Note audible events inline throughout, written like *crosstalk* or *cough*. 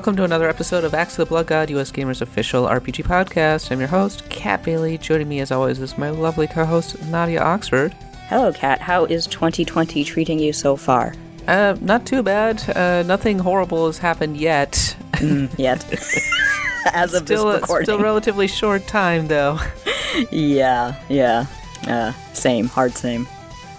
welcome to another episode of Axe of the Blood God, US Gamers official RPG podcast. I'm your host, Kat Bailey. Joining me as always is my lovely co-host, Nadia Oxford. Hello, Kat. How is 2020 treating you so far? Uh, not too bad. Uh, nothing horrible has happened yet. Mm, *laughs* yet. *laughs* As of still, this recording. still relatively short time though. yeah, yeah. Uh, same, hard same.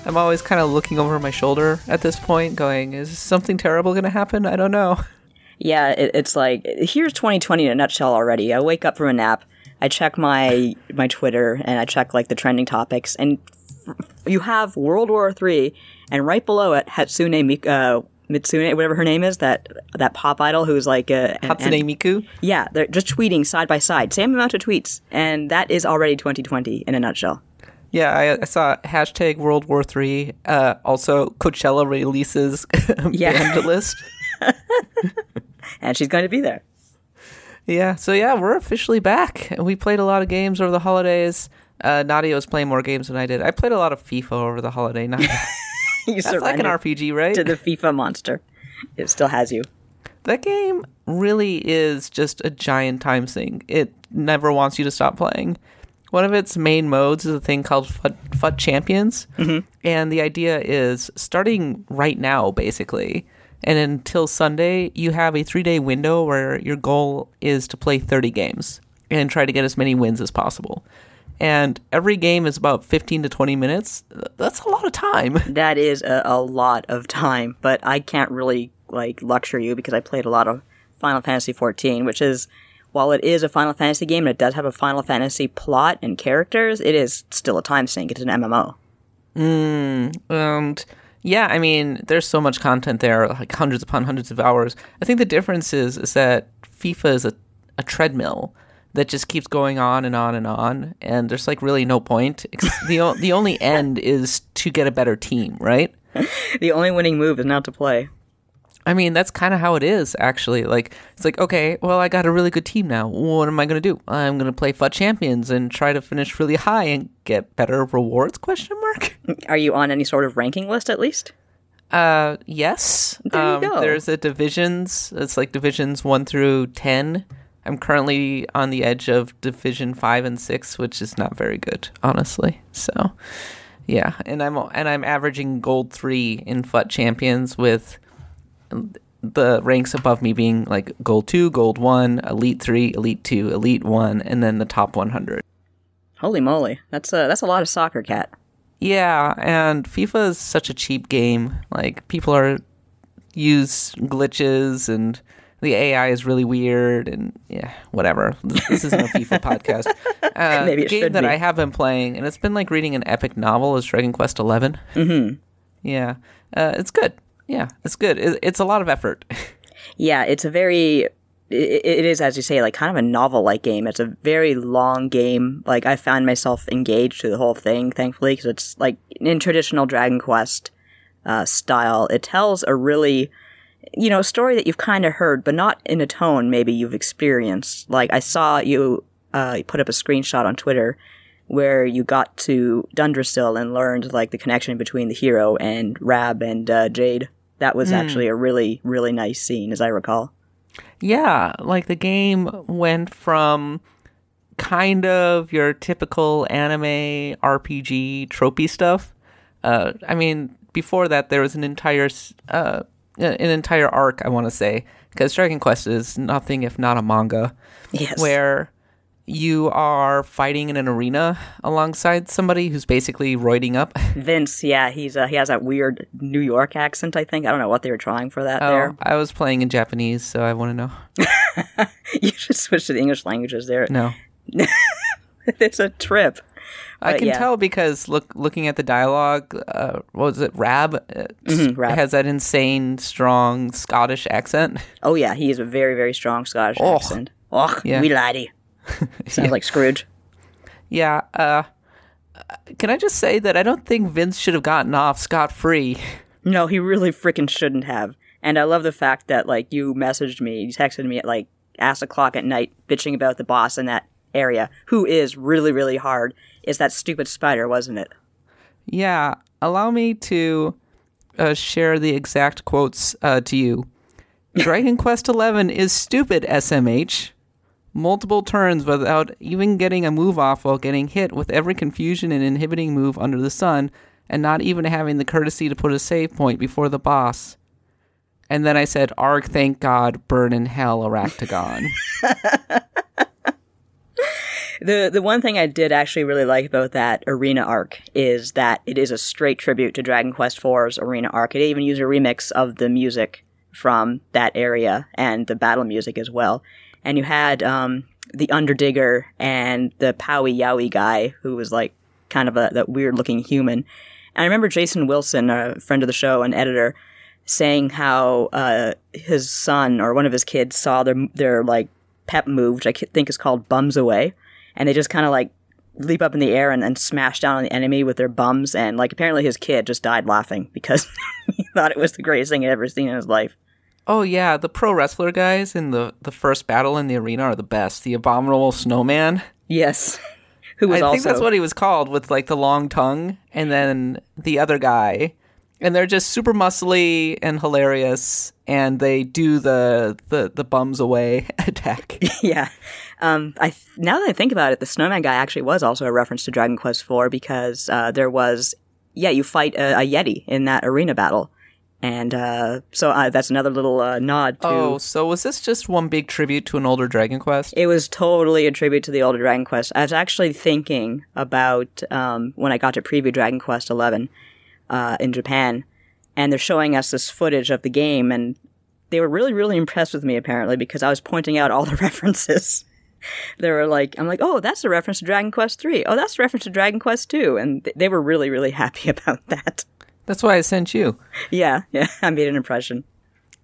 I'm always kind of looking over my shoulder at this point, going, "Is something terrible going to happen? I don't know." *laughs* Yeah, it, it's like here's 2020 in a nutshell already. I wake up from a nap, I check my my Twitter, and I check like the trending topics, and f- you have World War Three, and right below it, Hatsune Miku. uh, Mitsune, whatever her name is, that that pop idol who's like an- Hatsune an- Miku. Yeah, they're just tweeting side by side, same amount of tweets, and that is already 2020 in a nutshell. Yeah, I, I saw hashtag World War Three. Uh, also, Coachella releases *laughs* Yeah. list. *laughs* And she's going to be there. Yeah, so yeah, we're officially back. We played a lot of games over the holidays. Uh, Nadia was playing more games than I did. I played a lot of FIFA over the holiday. Not, *laughs* you that's like an RPG, right? to the FIFA monster. It still has you. that game really is just a giant time sink. It never wants you to stop playing. One of its main modes is a thing called FUT, FUT Champions. Mm-hmm. And the idea is starting right now, basically, and until Sunday, you have a three day window where your goal is to play 30 games and try to get as many wins as possible. And every game is about 15 to 20 minutes. That's a lot of time. *laughs* That is a, a lot of time, but I can't really like lecture you because I played a lot of Final Fantasy XIV, which is while it is a Final Fantasy game and it does have a Final Fantasy plot and characters, it is still a time sink. It's an MMO. And yeah, I mean, there's so much content there, like hundreds upon hundreds of hours. I think the difference is is that FIFA is a, a treadmill that just keeps going on and on and on, and there's like really no point. *laughs* The the only end is to get a better team, right? *laughs* The only winning move is not to play. I mean, that's kind of how it is, actually. Like, it's like, okay, well, I got a really good team now. What am I going to do? I'm going to play FUT Champions and try to finish really high and get better rewards? Question mark. *laughs* Are you on any sort of ranking list at least? Uh, yes. There you um, go. There's a divisions. It's like divisions one through ten. I'm currently on the edge of division five and six, which is not very good, honestly. So, yeah, and I'm and I'm averaging gold three in FUT champions with the ranks above me being like gold two, gold one, elite three, elite two, elite one, and then the top 100. Holy moly, that's a that's a lot of soccer, Kat. Yeah, and FIFA is such a cheap game. Like people are use glitches and the AI is really weird and yeah, whatever. This, this isn't a FIFA *laughs* podcast. Uh, Maybe the game that be. I have been playing, and it's been like reading an epic novel, is Dragon Quest Eleven. Mm-hmm. Yeah, uh, it's good. Yeah, it's good. It's a lot of effort. *laughs* Yeah, it's a very. It, is, as you say, like kind of a novel-like game. It's a very long game. Like I found myself engaged to the whole thing, thankfully, because it's like in traditional Dragon Quest uh, style. It tells a really, you know, story that you've kind of heard, but not in a tone maybe you've experienced. Like I saw you, uh, put up a screenshot on Twitter where you got to Dundrasil and learned like the connection between the hero and Rab and uh, Jade. That was actually a really, really nice scene, as I recall. Yeah, like the game went from kind of your typical anime RPG tropey stuff. Uh, I mean, before that, there was an entire uh, an entire arc. I want to say because Dragon Quest is nothing if not a manga, Yes. where you are fighting in an arena alongside somebody who's basically roiding up. *laughs* Vince, yeah, he's uh, he has that weird New York accent. I think I don't know what they were trying for that Oh, there. I was playing in Japanese, so I want to know. *laughs* You should switch to the English languages there. No. *laughs* it's a trip. I But can yeah. tell because look, looking at the dialogue, uh, what was it? Rab, uh, Mhm, Rab. has that insane, strong Scottish accent. Oh yeah, he has a very very strong Scottish Oh. accent. Oh, Yeah. wee laddie. *laughs* Sounds like Scrooge. Yeah. Uh, can I just say that I don't think Vince should have gotten off scot free. No, he really freaking shouldn't have. And I love the fact that like you messaged me, you texted me at like ass o'clock at night, bitching about the boss in that area, who is really really hard. Is that stupid spider, wasn't it? Yeah. Allow me to uh, share the exact quotes uh, to you. *laughs* Dragon Quest XI is stupid, SMH. Multiple turns without even getting a move off while getting hit with every confusion and inhibiting move under the sun, and not even having the courtesy to put a save point before the boss. And then I said, Arg, thank God, burn in hell, Arachtagon. *laughs* The the one thing I did actually really like about that arena arc is that it is a straight tribute to Dragon Quest IV's arena arc. It even used a remix of the music from that area and the battle music as well. And you had um, the Underdigger and the Powie Yowie guy who was like kind of a that weird looking human. And I remember Jason Wilson, a friend of the show and editor, saying how uh, his son or one of his kids saw their their like pep move, which I think is called Bums Away, and they just kind of like leap up in the air and then smash down on the enemy with their bums. And like apparently his kid just died laughing because *laughs* he thought it was the greatest thing he'd ever seen in his life. Oh, yeah, the pro wrestler guys in the, the first battle in the arena are the best. The Abominable Snowman. Yes, *laughs* who was I also think that's what he was called with like the long tongue, and then the other guy. And they're just super muscly and hilarious, and they do the the, the bums away *laughs* attack. *laughs* yeah. Um, I now that I think about it, the snowman guy actually was also a reference to Dragon Quest IV because uh, there was yeah you fight a, a yeti in that arena battle, and uh, so uh, that's another little uh, nod to. Oh, so was this just one big tribute to an older Dragon Quest? It was totally a tribute to the older Dragon Quest. I was actually thinking about um, when I got to preview Dragon Quest XI uh, in Japan, and they're showing us this footage of the game, and they were really, really impressed with me apparently because I was pointing out all the *laughs* references. they were like, I'm like, oh, that's a reference to Dragon Quest three. Oh, that's a reference to Dragon Quest two, and th- they were really, really happy *laughs* about that. That's why I sent you. Yeah, yeah, *laughs* I made an impression.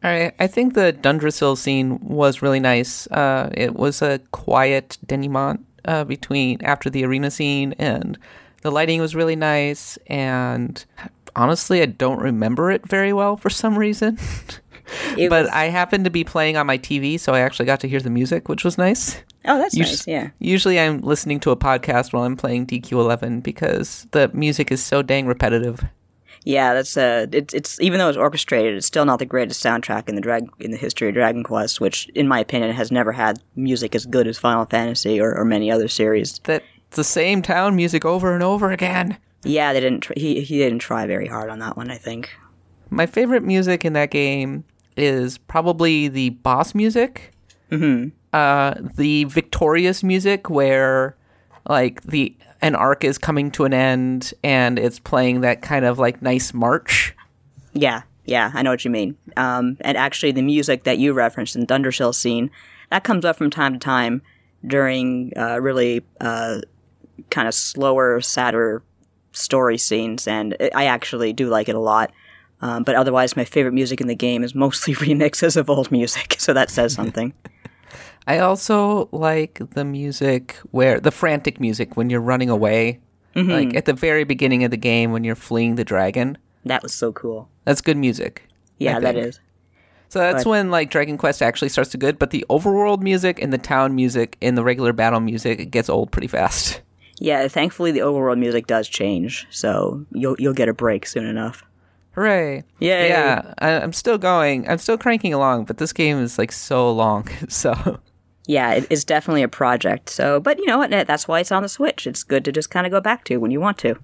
All right, I think the Dundrasil scene was really nice. Uh, it was a quiet denouement uh, between after the arena scene, and the lighting was really nice. And honestly, I don't remember it very well for some reason. *laughs* But was- I happened to be playing on my TV, so I actually got to hear the music, which was nice. oh, that's Us- nice. Yeah, Usually, I'm listening to a podcast while I'm playing DQ11 because the music is so dang repetitive. Yeah, that's uh, it's it's even though it's orchestrated, it's still not the greatest soundtrack in the drag in the history of Dragon Quest, which, in my opinion, has never had music as good as Final Fantasy or, or many other series. That the same town music over and over again. Yeah, they didn't. Tr- he he didn't try very hard on that one. I think. My favorite music in that game is probably the boss music. Mm-hmm. Uh, the victorious music where like the an arc is coming to an end and it's playing that kind of like nice march. Yeah, yeah, I know what you mean. Um, and actually, the music that you referenced in Dundrasil scene that comes up from time to time during uh, really uh, kind of slower, sadder story scenes, and it, I actually do like it a lot. Um, but otherwise, my favorite music in the game is mostly *laughs* remixes of old music, so that says something. *laughs* I also like the music where the frantic music when you're running away. Mm-hmm. Like at the very beginning of the game when you're fleeing the dragon. that was so cool. That's good music. Yeah, that is. So that's But- when like Dragon Quest actually starts to good, but the overworld music and the town music and the regular battle music it gets old pretty fast. *laughs* Yeah, thankfully the overworld music does change, so you'll you'll get a break soon enough. Hooray! Yay. Yeah, I, I'm still going. I'm still cranking along, but this game is like so long. *laughs* So Yeah, it's definitely a project. So, but you know what? That's why it's on the Switch. It's good to just kind of go back to when you want to.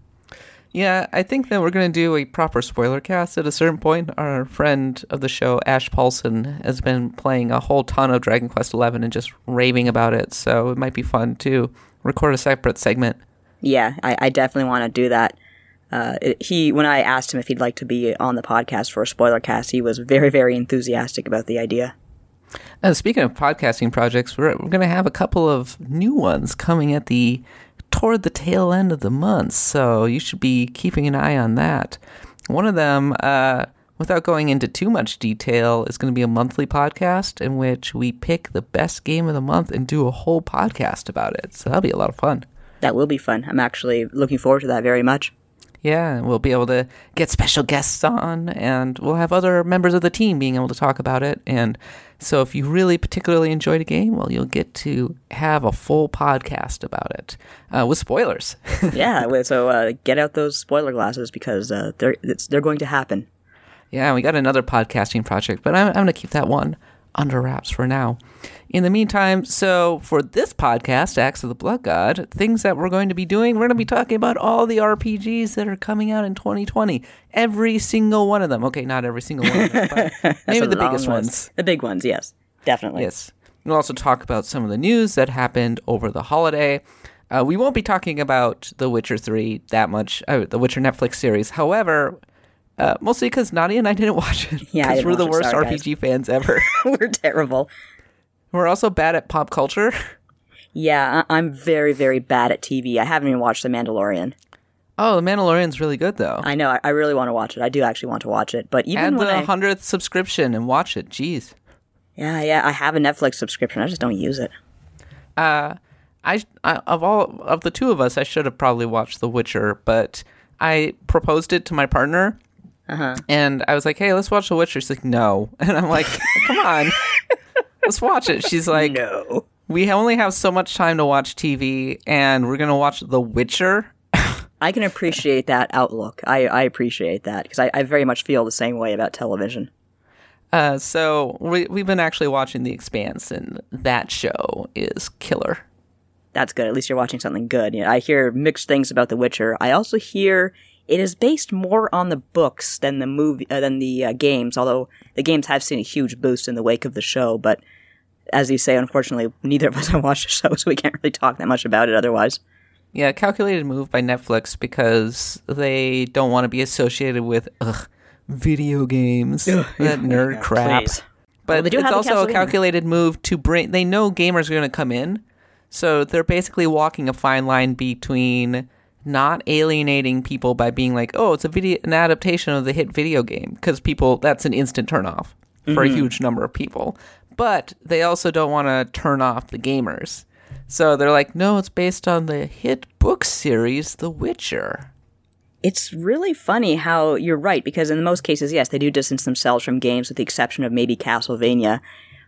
yeah, I think that we're gonna do a proper spoiler cast at a certain point. Our friend of the show, Ash Paulson, has been playing a whole ton of Dragon Quest XI and just raving about it. So it might be fun to record a separate segment. Yeah, I, I definitely want to do that. Uh, he, when I asked him if he'd like to be on the podcast for a spoiler cast, he was very, very enthusiastic about the idea. Uh, speaking of podcasting projects, we're, we're going to have a couple of new ones coming at the toward the tail end of the month, so you should be keeping an eye on that. One of them, uh, without going into too much detail, is going to be a monthly podcast in which we pick the best game of the month and do a whole podcast about it. So that'll be a lot of fun. That will be fun. I'm actually looking forward to that very much. Yeah, and we'll be able to get special guests on, and we'll have other members of the team being able to talk about it. And so, if you really particularly enjoyed a game, well, you'll get to have a full podcast about it uh, with spoilers. *laughs* yeah, so uh, get out those spoiler glasses because uh, they're it's, they're going to happen. Yeah, we got another podcasting project, but I'm, I'm going to keep that one under wraps for now. In the meantime, so for this podcast, Axe of the Blood God, things that we're going to be doing, we're going to be talking about all the RPGs that are coming out in 2020. Every single one of them. Okay, not every single one of them, but *laughs* maybe the biggest list. ones. The big ones, yes, definitely. Yes. We'll also talk about some of the news that happened over the holiday. Uh, we won't be talking about The Witcher 3 that much, uh, the Witcher Netflix series. However, uh, mostly because Nadia and I didn't *laughs* watch it. Yeah, I 'Cause didn't we're the worst Sorry. RPG fans ever. *laughs* We're terrible. we're also bad at pop culture. Yeah, I- I'm very, very bad at TV. I haven't even watched The Mandalorian. Oh, The Mandalorian's really good, though. I know. I, I really want to watch it. I do actually want to watch it. But even Add when the I, 100th subscription and watch it. Jeez. yeah, yeah, I have a Netflix subscription. I just don't use it. I, I of all of the two of us, I should have probably watched The Witcher, but I proposed it to my partner, Uh-huh. and I was like, "Hey, let's watch The Witcher." She's like, "No," *laughs* and I'm like, "Come on, let's watch it." She's like, No. "We only have so much time to watch TV, and we're gonna watch The Witcher." I can appreciate that outlook. I, I appreciate that because I, I very much feel the same way about television. Uh, so we we've been actually watching The Expanse, and that show is killer. That's good. At least you're watching something good. You know, I hear mixed things about The Witcher. I also hear it is based more on the books than the movie uh, than the uh, games. Although the games have seen a huge boost in the wake of the show, but as you say, unfortunately, neither of us *laughs* have watched the show, so we can't really talk that much about it. Otherwise, Yeah, calculated move by Netflix because they don't want to be associated with ugh, video games, that nerd crap. please. But Well, it's also a calculated move to bring. They know gamers are going to come in, so they're basically walking a fine line between not alienating people by being like, "Oh, it's a video, an adaptation of the hit video game," because people that's an instant turnoff for a huge number of people. But they also don't want to turn off the gamers, so they're like, "No, it's based on the hit book series, The Witcher." it's really funny how you're right because in most cases, yes, they do distance themselves from games, with the exception of maybe Castlevania.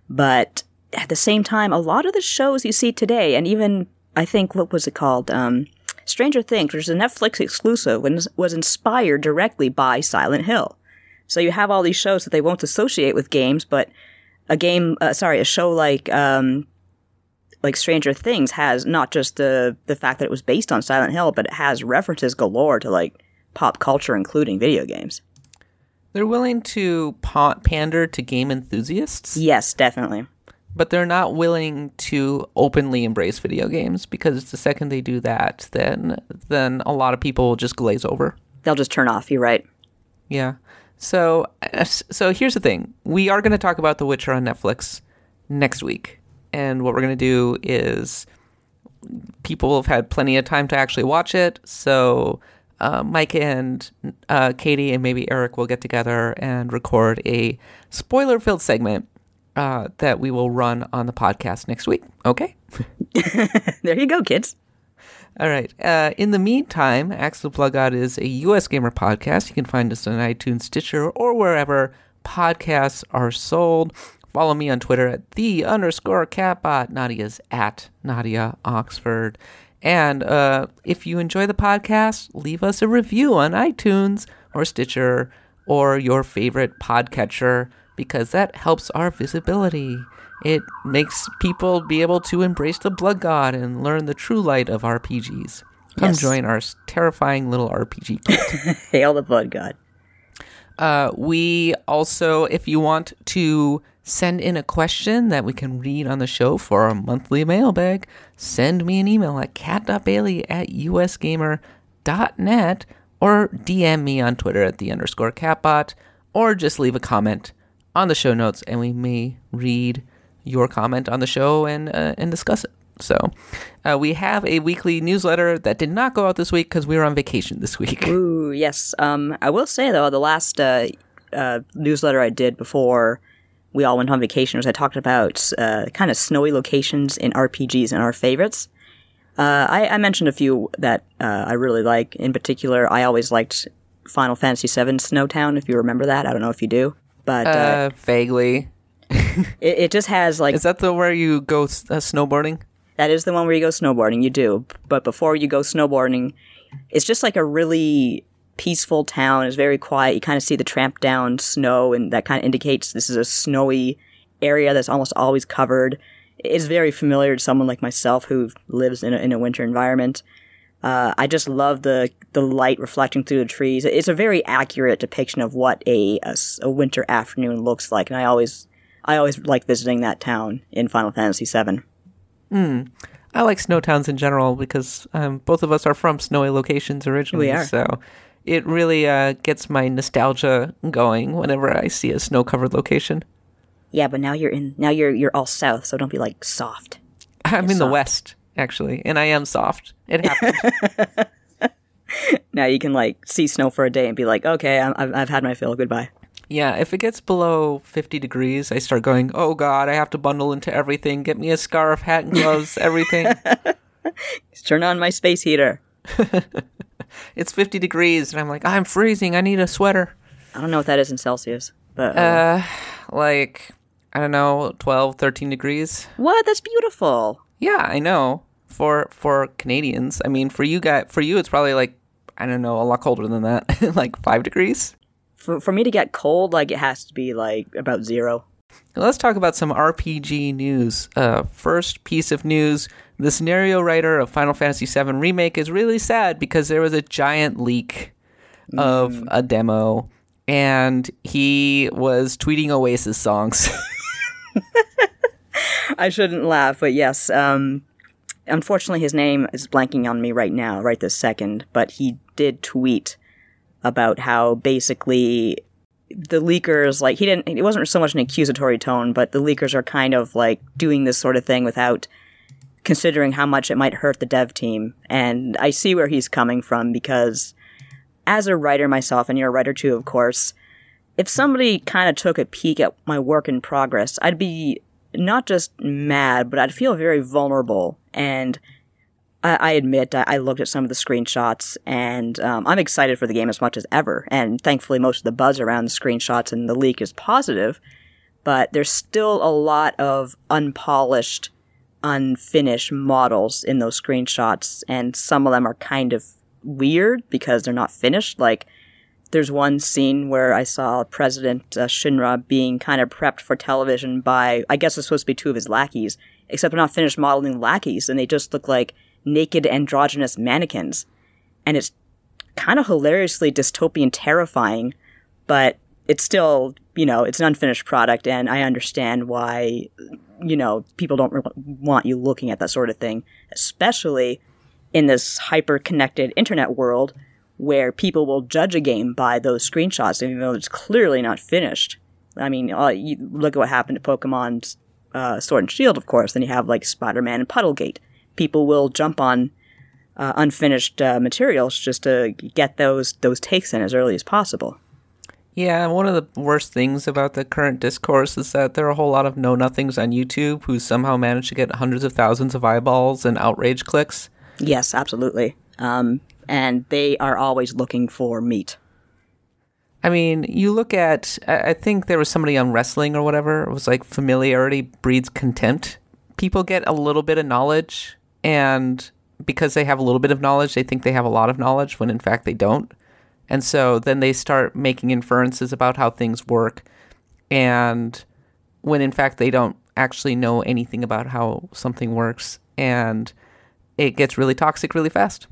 But at the same time, a lot of the shows you see today, and even I think what was it called, um, Stranger Things, which is a Netflix exclusive, was, was inspired directly by Silent Hill. So you have all these shows that they won't associate with games, but a game, uh, sorry, a show like um, like Stranger Things has not just the the fact that it was based on Silent Hill, but it has references galore to like pop culture, including video games. They're willing to pa- pander to game enthusiasts. Yes, definitely. But they're not willing to openly embrace video games because the second they do that, then then a lot of people will just glaze over. They'll just turn off. You're right. Yeah. So uh, so here's the thing: we are going to talk about The Witcher on Netflix next week, and what we're going to do is people have had plenty of time to actually watch it. So uh, Mike and uh, Katie and maybe Eric will get together and record a spoiler-filled segment uh, that we will run on the podcast next week. Okay. *laughs* There you go, kids. All right. Uh, in the meantime, Axe of the Blood God is a U.S. gamer podcast. You can find us on iTunes, Stitcher, or wherever podcasts are sold. Follow me on Twitter at the underscore catbot. Nadia's at Nadia Oxford. And uh, if you enjoy the podcast, leave us a review on iTunes or Stitcher or your favorite podcatcher because that helps our visibility. It makes people be able to embrace the blood god and learn the true light of RPGs. Come Yes. join our terrifying little RPG kit. *laughs* Hail the blood god. Uh, we also, if you want to send in a question that we can read on the show for our monthly mailbag, send me an email at kat.bailey at usgamer.net or DM me on Twitter at the underscore catbot or just leave a comment on the show notes and we may read your comment on the show and, uh, and discuss it. So, uh, we have a weekly newsletter that did not go out this week because we were on vacation this week. *laughs* Ooh, yes. Um, I will say though, the last uh, uh, newsletter I did before we all went on vacation was I talked about uh, kind of snowy locations in RPGs and our favorites. Uh, I, I mentioned a few that I really like. In particular, I always liked Final Fantasy VII Snowtown. If you remember that, I don't know if you do, but uh, Uh, vaguely. it, it just has like Is that the where you go uh, snowboarding? That is the one where you go snowboarding. You do, but before you go snowboarding, it's just like a really peaceful town. It's very quiet. You kind of see the tramp down snow, and that kind of indicates this is a snowy area that's almost always covered. It's very familiar to someone like myself who lives in a, in a winter environment. Uh, I just love the the light reflecting through the trees. It's a very accurate depiction of what a, a, a winter afternoon looks like, and I always I always like visiting that town in Final Fantasy VII. I like snow towns in general because um, both of us are from snowy locations originally. We are. So it really uh, gets my nostalgia going whenever I see a snow covered location. Yeah, but now you're in now you're you're all south, so don't be like soft. *laughs* I'm in the west, actually, and I am soft. It happened. *laughs* Now you can like see snow for a day and be like, okay, I'm, I've I've had my fill. Goodbye. yeah, if it gets below 50 degrees, I start going, oh God, I have to bundle into everything. Get me a scarf, hat, and gloves, *laughs* everything. Turn on my space heater. *laughs* it's 50 degrees, and I'm like, I'm freezing. I need a sweater. I don't know what that is in Celsius, but uh, Uh, like, I don't know, 12, 13 degrees. what? That's beautiful. Yeah, I know. For for Canadians, I mean, for you guys, for you, it's probably like I don't know, a lot colder than that, *laughs* like five degrees. For for me to get cold, like it has to be like about zero. Let's talk about some RPG news. Uh, first piece of news: the scenario writer of Final Fantasy VII Remake is really sad because there was a giant leak of a demo, and he was tweeting Oasis songs. *laughs* *laughs* I shouldn't laugh, but yes. Um, unfortunately, his name is blanking on me right now, right this second. But he did tweet about how basically the leakers, like he didn't. It wasn't so much an accusatory tone, but the leakers are kind of like doing this sort of thing without considering how much it might hurt the dev team. And I see where he's coming from because, as a writer myself, and you're a writer too, of course. If somebody kind of took a peek at my work in progress, I'd be not just mad, but I'd feel very vulnerable. And I, I admit, I, I looked at some of the screenshots, and um, I'm excited for the game as much as ever. And thankfully, most of the buzz around the screenshots and the leak is positive. But there's still a lot of unpolished, unfinished models in those screenshots, and some of them are kind of weird because they're not finished. Like, there's one scene where I saw President uh, Shinra being kind of prepped for television by, I guess it's supposed to be two of his lackeys, except they're not finished modeling lackeys, and they just look like naked androgynous mannequins. And it's kind of hilariously dystopian terrifying, but it's still, you know, it's an unfinished product, and I understand why, you know, people don't re- want you looking at that sort of thing, especially in this hyper connected internet world where people will judge a game by those screenshots, even though it's clearly not finished. I mean, uh, look at what happened to Pokemon uh, Sword and Shield, of course. Then you have like Spider Man and Puddlegate. People will jump on uh, unfinished uh, materials just to get those those takes in as early as possible. Yeah, one of the worst things about the current discourse is that there are a whole lot of know nothings on YouTube who somehow manage to get hundreds of thousands of eyeballs and outrage clicks. Yes, absolutely. Um, and they are always looking for meat. I mean, you look at, I think there was somebody on wrestling or whatever, it was like familiarity breeds contempt. People get a little bit of knowledge, and because they have a little bit of knowledge, they think they have a lot of knowledge when in fact they don't. And so then they start making inferences about how things work, and when in fact they don't actually know anything about how something works, and it gets really toxic really fast.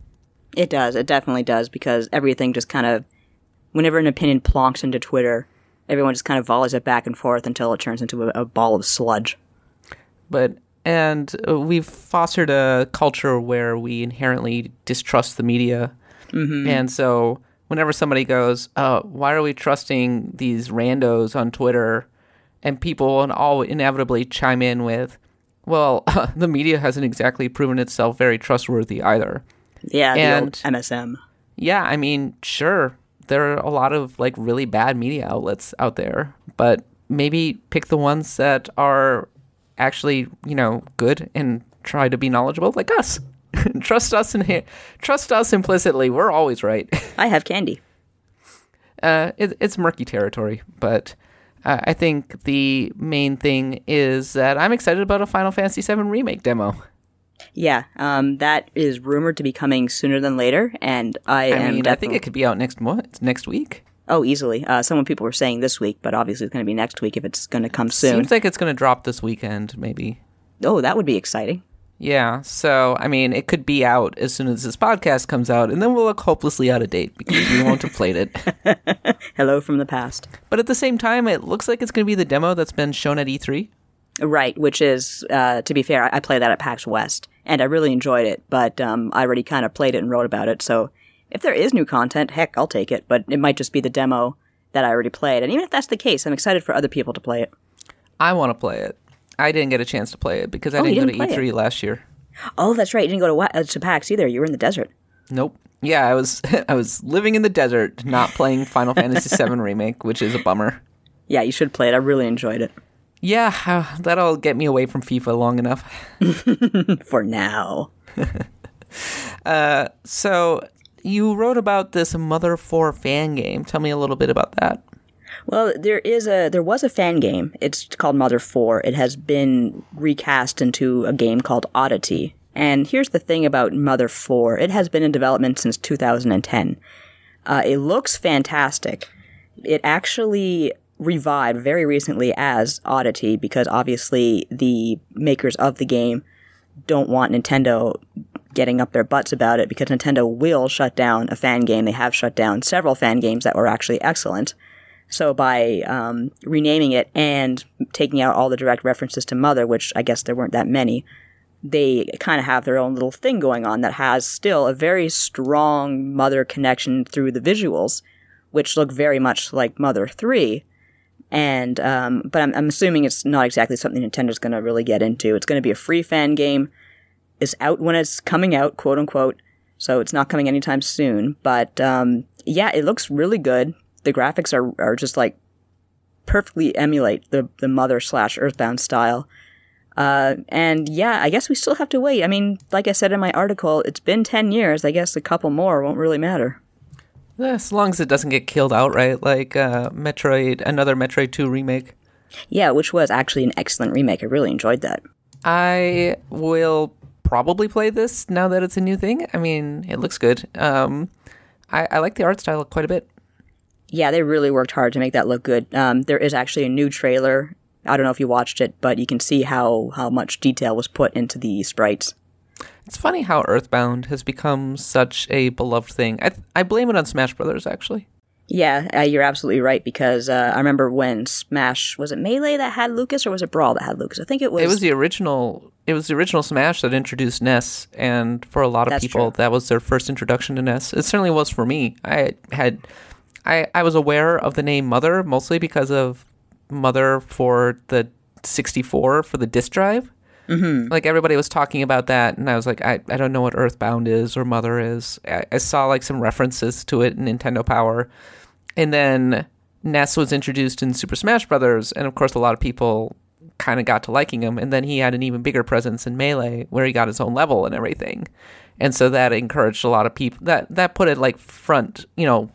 It does. It definitely does because everything just kind of, whenever an opinion plonks into Twitter, everyone just kind of volleys it back and forth until it turns into a, a ball of sludge. but and uh, we've fostered a culture where we inherently distrust the media. And so whenever somebody goes oh why are we trusting these randos on twitter? and people and all inevitably chime in with well *laughs* the media hasn't exactly proven itself very trustworthy either. Yeah, the And- MSM. yeah i mean sure there are a lot of like really bad media outlets out there but maybe pick the ones that are actually you know good and try to be knowledgeable like us. *laughs* Trust us and trust us implicitly. We're always right. *laughs* I have candy. uh, it, it's murky territory but uh, i think the main thing is that i'm excited about a final fantasy VII remake demo Yeah, um, that is rumored to be coming sooner than later, and I, I am. mean, I think it could be out next month, next week. Oh, easily. Uh, some people were saying this week, but obviously it's going to be next week if it's going to come soon. Seems like it's going to drop this weekend, maybe. oh, that would be exciting. Yeah, so I mean, it could be out as soon as this podcast comes out, and then we'll look hopelessly out of date because we won't have played it. *laughs* Hello from the past. But at the same time, it looks like it's going to be the demo that's been shown at E E3. Right, which is, uh, to be fair, I, I played that at PAX West, and I really enjoyed it, but um, I already kind of played it and wrote about it, so if there is new content, heck, I'll take it, but it might just be the demo that I already played, and even if that's the case, I'm excited for other people to play it. I want to play it. I didn't get a chance to play it because I Oh, didn't go didn't to E3 last year. Oh, that's right, you didn't go to, uh, to PAX either, you were in the desert. Nope. Yeah, I was *laughs* I was living in the desert, not playing Final Fantasy VII *laughs* remake, which is a bummer. Yeah, you should play it, I really enjoyed it. Yeah, uh, that'll get me away from FIFA long enough. *laughs* For now. *laughs* So you wrote about this Mother 4 fan game. Tell me a little bit about that. Well, there is a there was a fan game. It's called Mother 4. It has been recast into a game called Oddity. And here's the thing about Mother 4. It has been in development since 2010. Uh, it looks fantastic. It actually revived very recently as Oddity because obviously the makers of the game don't want Nintendo getting up their butts about it because Nintendo will shut down a fan game. They have shut down several fan games that were actually excellent. So by um, renaming it and taking out all the direct references to Mother, which I guess there weren't that many, they kind of have their own little thing going on that has still a very strong Mother connection through the visuals, which look very much like Mother 3. And um, but I'm, I'm assuming it's not exactly something Nintendo's going to really get into. It's going to be a free fan game. It's out when it's coming out, quote unquote. So it's not coming anytime soon. But um, yeah, it looks really good. The graphics are are just like perfectly emulate the the Mother slash Earthbound style. Uh, and yeah, I guess we still have to wait. I mean, like I said in my article, it's been ten years. I guess a couple more won't really matter. As long as it doesn't get killed outright, like uh, Metroid, another Metroid 2 remake. Yeah, which was actually an excellent remake. I really enjoyed that. I will probably play this now that it's a new thing. I mean, it looks good. Um, I, I like the art style quite a bit. Yeah, they really worked hard to make that look good. Um, there is actually a new trailer. I don't know if you watched it, but you can see how, how much detail was put into the sprites. It's funny how Earthbound has become such a beloved thing. I I blame it on Smash Brothers actually. Yeah, uh, you're absolutely right because uh, I remember when Smash was it Melee that had Lucas or was it Brawl that had Lucas? I think it was. It was the original. It was the original Smash that introduced Ness, and for a lot of people, true. that was their first introduction to Ness. It certainly was for me. I had, I I was aware of the name Mother mostly because of Mother for the 64 for the disk drive. Mm-hmm. Like everybody was talking about that, and I was like, I, I don't know what Earthbound is or Mother is. I, I saw like some references to it in Nintendo Power, and then Ness was introduced in Super Smash Brothers, and of course, a lot of people kind of got to liking him. And then he had an even bigger presence in Melee, where he got his own level and everything, and so that encouraged a lot of people. That that put it like front, you know,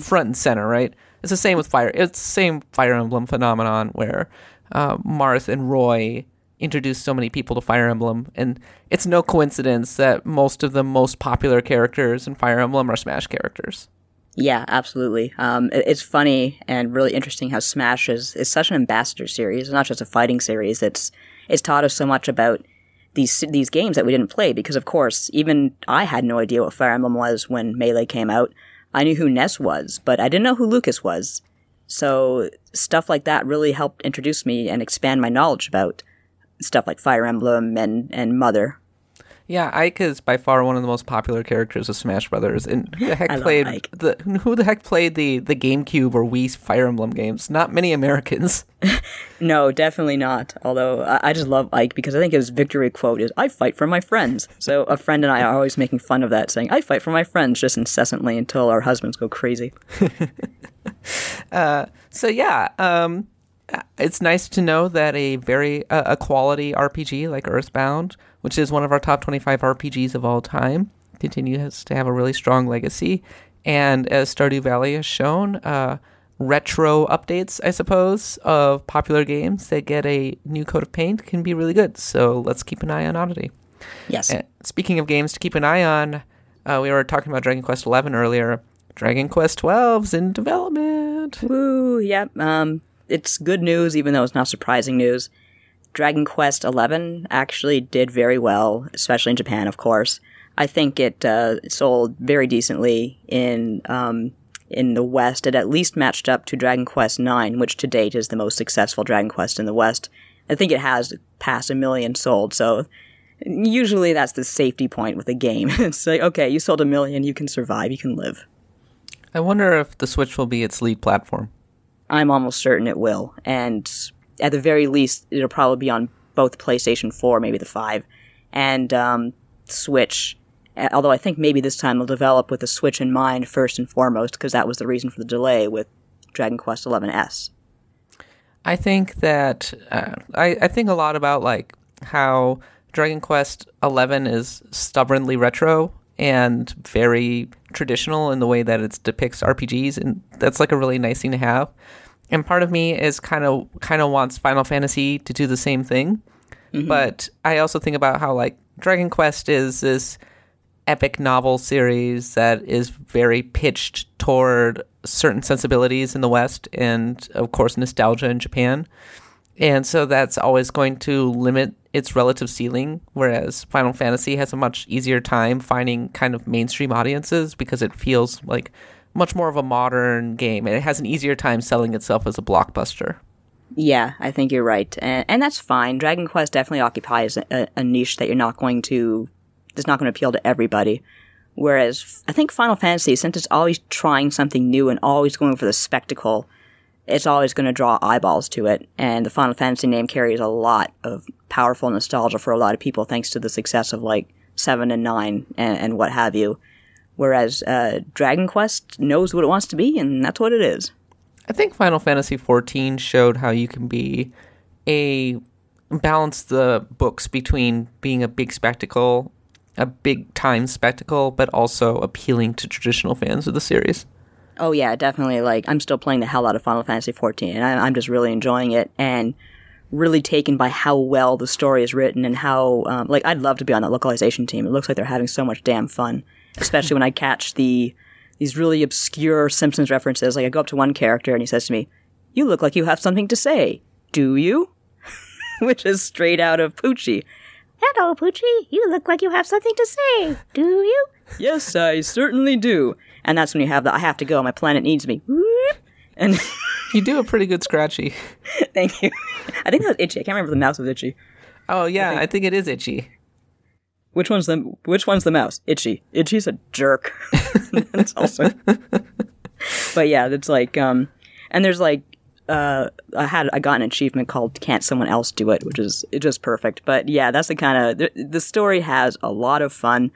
front and center, right? It's the same with Fire. It's the same Fire Emblem phenomenon where uh, Marth and Roy introduced so many people to Fire Emblem, and it's no coincidence that most of the most popular characters in Fire Emblem are Smash characters. Yeah, absolutely. Um, it- it's funny and really interesting how Smash is, is such an ambassador series. It's not just a fighting series. It's it's taught us so much about these these games that we didn't play because, of course, even I had no idea what Fire Emblem was when Melee came out. I knew who Ness was, but I didn't know who Lucas was. So stuff like that really helped introduce me and expand my knowledge about stuff like Fire Emblem and and Mother. Yeah, Ike is by far one of the most popular characters of Smash Brothers. And who the heck played the who the heck played the the GameCube or Wii Fire Emblem games? Not many Americans. *laughs* *laughs* No, definitely not. Although I, I just love Ike because I think his victory quote is "I fight for my friends." So a friend and I are always making fun of that, saying "I fight for my friends" just incessantly until our husbands go crazy. *laughs* So yeah, um, it's nice to know that a very uh, a quality RPG like Earthbound, which is one of our top twenty five RPGs of all time, continues to have a really strong legacy. And as Stardew Valley has shown, uh, retro updates, I suppose, of popular games that get a new coat of paint can be really good. So let's keep an eye on Oddity. Yes. And speaking of games to keep an eye on, uh, we were talking about Dragon Quest XI earlier. Dragon Quest XII's in development. Woo, yep. Um, it's good news, even though it's not surprising news. Dragon Quest XI actually did very well, especially in Japan, of course. I think it uh, sold very decently in um, in the West. It at least matched up to Dragon Quest IX, which to date is the most successful Dragon Quest in the West. I think it has passed a million sold, so usually that's the safety point with a game. *laughs* it's like, okay, you sold a million, you can survive, you can live. I wonder if the Switch will be its lead platform. I'm almost certain it will. And at the very least, it'll probably be on both PlayStation 4, maybe the 5, and um, Switch. Although I think maybe this time they'll develop with the Switch in mind first and foremost, because that was the reason for the delay with Dragon Quest XI S. I think that uh, I, I think a lot about like how Dragon Quest XI is stubbornly retro and very traditional in the way that it depicts RPGs, and that's like a really nice thing to have. And part of me is kind of kind of wants Final Fantasy to do the same thing, mm-hmm. but I also think about how like Dragon Quest is this epic novel series that is very pitched toward certain sensibilities in the West and, of course, nostalgia in Japan. And so that's always going to limit its relative ceiling, whereas Final Fantasy has a much easier time finding kind of mainstream audiences because it feels like much more of a modern game and it has an easier time selling itself as a blockbuster. Yeah, I think you're right. And, and that's fine. Dragon Quest definitely occupies a, a niche that you're not going to it's not going to appeal to everybody. Whereas I think Final Fantasy, since it's always trying something new and always going for the spectacle, it's always going to draw eyeballs to it. And the Final Fantasy name carries a lot of powerful nostalgia for a lot of people, thanks to the success of like seven and nine and, and what have you. Whereas uh, Dragon Quest knows what it wants to be, and that's what it is. I think Final Fantasy XIV showed how you can be a balance the books between being a big spectacle a big time spectacle, but also appealing to traditional fans of the series. Oh yeah, definitely. Like I'm still playing the hell out of Final Fantasy XIV, and I, am just really enjoying it and really taken by how well the story is written and how um, like I'd love to be on that localization team. It looks like they're having so much damn fun, especially when I catch the these really obscure Simpsons references. Like I go up to one character and he says to me, "You look like you have something to say, do you?" *laughs* Which is straight out of Poochie. Hello, Poochie. You look like you have something to say. Do you? Yes, I certainly do. And that's when you have the I have to go. My planet needs me. And *laughs* you do a pretty good scratchy. Thank you. I think that was itchy. I can't remember the mouse was itchy. Oh yeah, I think, I think it is itchy. Which one's the Which one's the mouse? Itchy. Itchy's a jerk. *laughs* that's also. *laughs* but yeah, it's like um, and there's like uh, I had I got an achievement called "Can't Someone Else Do It," which is just perfect. But yeah, that's the kind of the, the, story has a lot of fun.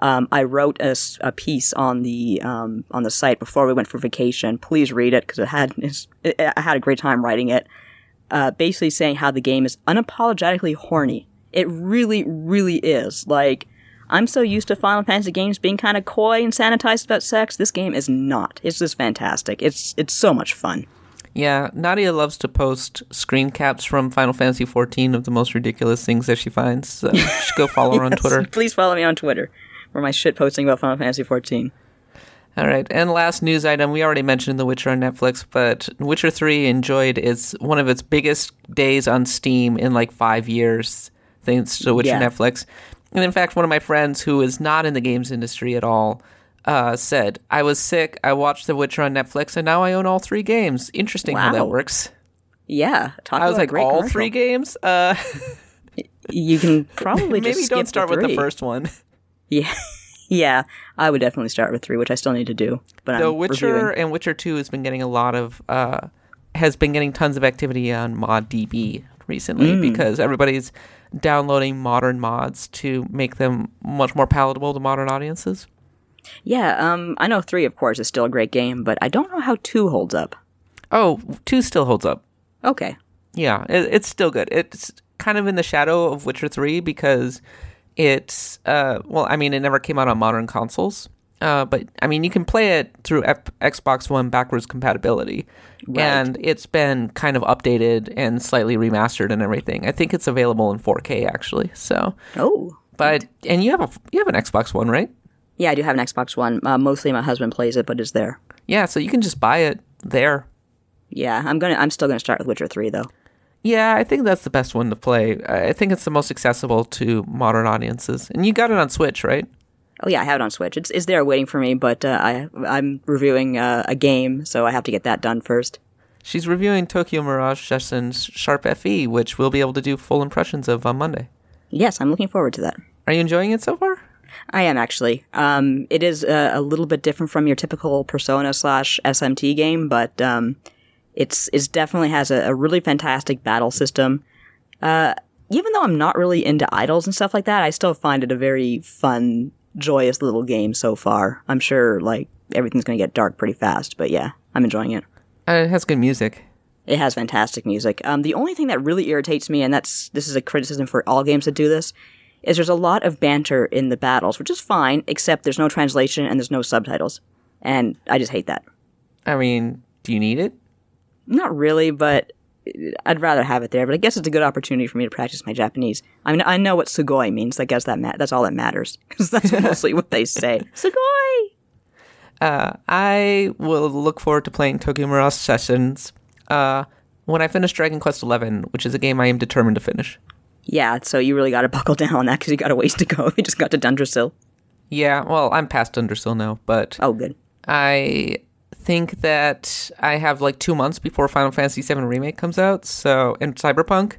Um, I wrote a, a, piece on the um, on the site before we went for vacation. Please read it because it had it, I had a great time writing it. Uh, basically saying how the game is unapologetically horny. It really, really is. Like I'm so used to Final Fantasy games being kind of coy and sanitized about sex. This game is not. It's just fantastic. It's it's so much fun. Yeah, Nadia loves to post screen caps from Final Fantasy XIV of the most ridiculous things that she finds. So *laughs* you should go follow her on Twitter. Please follow me on Twitter for my shit posting about Final Fantasy XIV. All right, and last news item we already mentioned The Witcher on Netflix, but Witcher Three enjoyed its one of its biggest days on Steam in like five years, thanks to Witcher yeah. Netflix. And in fact, one of my friends who is not in the games industry at all uh, said, I was sick, I watched The Witcher on Netflix, and now I own all three games. Interesting wow. how that works. Yeah. I was like, all commercial. three games? Uh, you can *laughs* probably Maybe don't start the with the first one. Yeah. *laughs* yeah, I would definitely start with three, which I still need to do. But The I'm Witcher reviewing. and Witcher 2 has been getting a lot of, uh, has been getting tons of activity on ModDB recently mm. because everybody's downloading modern mods to make them much more palatable to modern audiences. Yeah, um, I know three, of course, is still a great game, but I don't know how two holds up. Oh, two still holds up. Okay. Yeah, it, it's still good. It's kind of in the shadow of Witcher three because it's uh, well, I mean, it never came out on modern consoles. Uh, but I mean, you can play it through F- Xbox One backwards compatibility, right. and it's been kind of updated and slightly remastered and everything. I think it's available in 4K actually. So, oh, But and you have a you have an Xbox One, right? Yeah, I do have an Xbox One. Uh, mostly my husband plays it, but it's there. Yeah, so you can just buy it there. Yeah, I'm gonna. I'm still gonna start with Witcher Three though. Yeah, I think that's the best one to play. I think it's the most accessible to modern audiences. And you got it on Switch, right? Oh yeah, I have it on Switch. It's it's there waiting for me, but uh, I I'm reviewing uh, a game, so I have to get that done first. She's reviewing Tokyo Mirage Sessions Sharp FE, which we'll be able to do full impressions of on Monday. Yes, I'm looking forward to that. Are you enjoying it so far? I am actually. Um, it is a, a little bit different from your typical Persona slash SMT game, but um, it's it definitely has a, a really fantastic battle system. Uh, even though I'm not really into idols and stuff like that, I still find it a very fun, joyous little game so far. I'm sure like everything's gonna get dark pretty fast, but yeah, I'm enjoying it. Uh, it has good music. It has fantastic music. Um, the only thing that really irritates me, and that's this is a criticism for all games that do this, is there's a lot of banter in the battles, which is fine, except there's no translation and there's no subtitles, and I just hate that. I mean, do you need it? Not really, but I'd rather have it there. But I guess it's a good opportunity for me to practice my Japanese. I mean, I know what sugoi means. I guess that ma- that's all that matters *laughs* because that's *laughs* mostly what they say. Sugoi. Uh, I will look forward to playing Tokyo Mirage Sessions uh, when I finish Dragon Quest XI, which is a game I am determined to finish. Yeah, so you really got to *laughs* buckle down on that because you got a ways to go. You just got to Dundrasil. Yeah, well, I'm past Dundrasil now, but Oh, good. I think that I have like two months before Final Fantasy VII Remake comes out, so and Cyberpunk.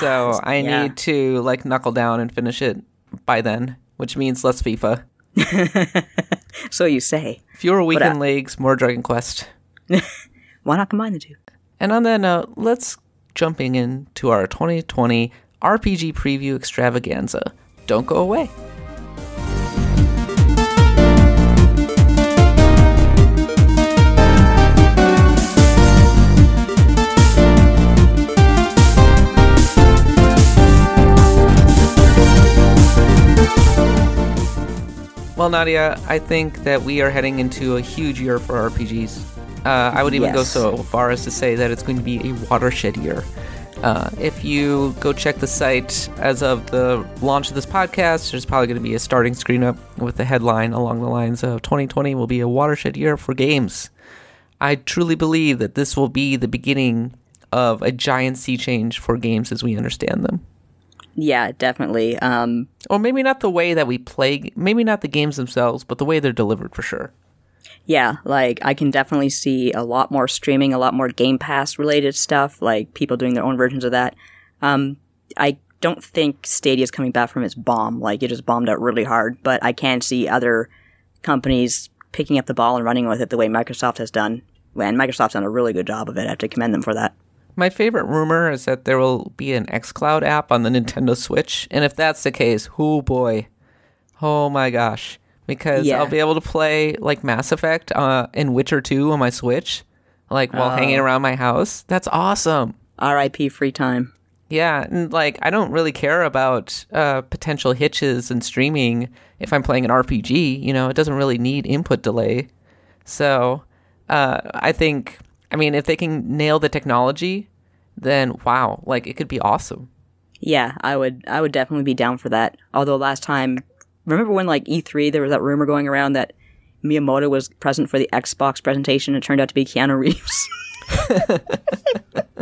So I yeah. need to like knuckle down and finish it by then, which means less FIFA, *laughs* So you say. fewer weekend uh, leagues, more Dragon Quest. *laughs* Why not combine the two? And on that note, let's jumping into our 2020 RPG preview extravaganza. Don't go away. Well, Nadia, I think that we are heading into a huge year for RPGs. Uh, I would even go so far as to say that it's going to be a watershed year. Uh, if you go check the site as of the launch of this podcast, there's probably going to be a starting screen up with the headline along the lines of 2020 will be a watershed year for games. I truly believe that this will be the beginning of a giant sea change for games as we understand them. Yeah, definitely. Um, Or maybe not the way that we play, maybe not the games themselves, but the way they're delivered for sure. yeah, like I can definitely see a lot more streaming, a lot more Game Pass related stuff, like people doing their own versions of that. Um, I don't think Stadia's coming back from its bomb. Like it just bombed out really hard, but I can see other companies picking up the ball and running with it the way Microsoft has done. And Microsoft's done a really good job of it. I have to commend them for that. My favorite rumor is that there will be an xCloud app on the *laughs* Nintendo Switch, and if that's the case, oh boy, oh my gosh, because Yeah. I'll be able to play like Mass Effect uh, and Witcher 2 on my Switch, like while hanging around my house. That's awesome. R.I.P. free time. Yeah, and like I don't really care about uh, potential hitches and streaming if I'm playing an RPG. You know, it doesn't really need input delay. So uh, I think, I mean, if they can nail the technology, then wow, like it could be awesome. Yeah, I would I would definitely be down for that. Although last time remember when like E3 there was that rumor going around that Miyamoto was present for the Xbox presentation it turned out to be Keanu Reeves. *laughs* *laughs*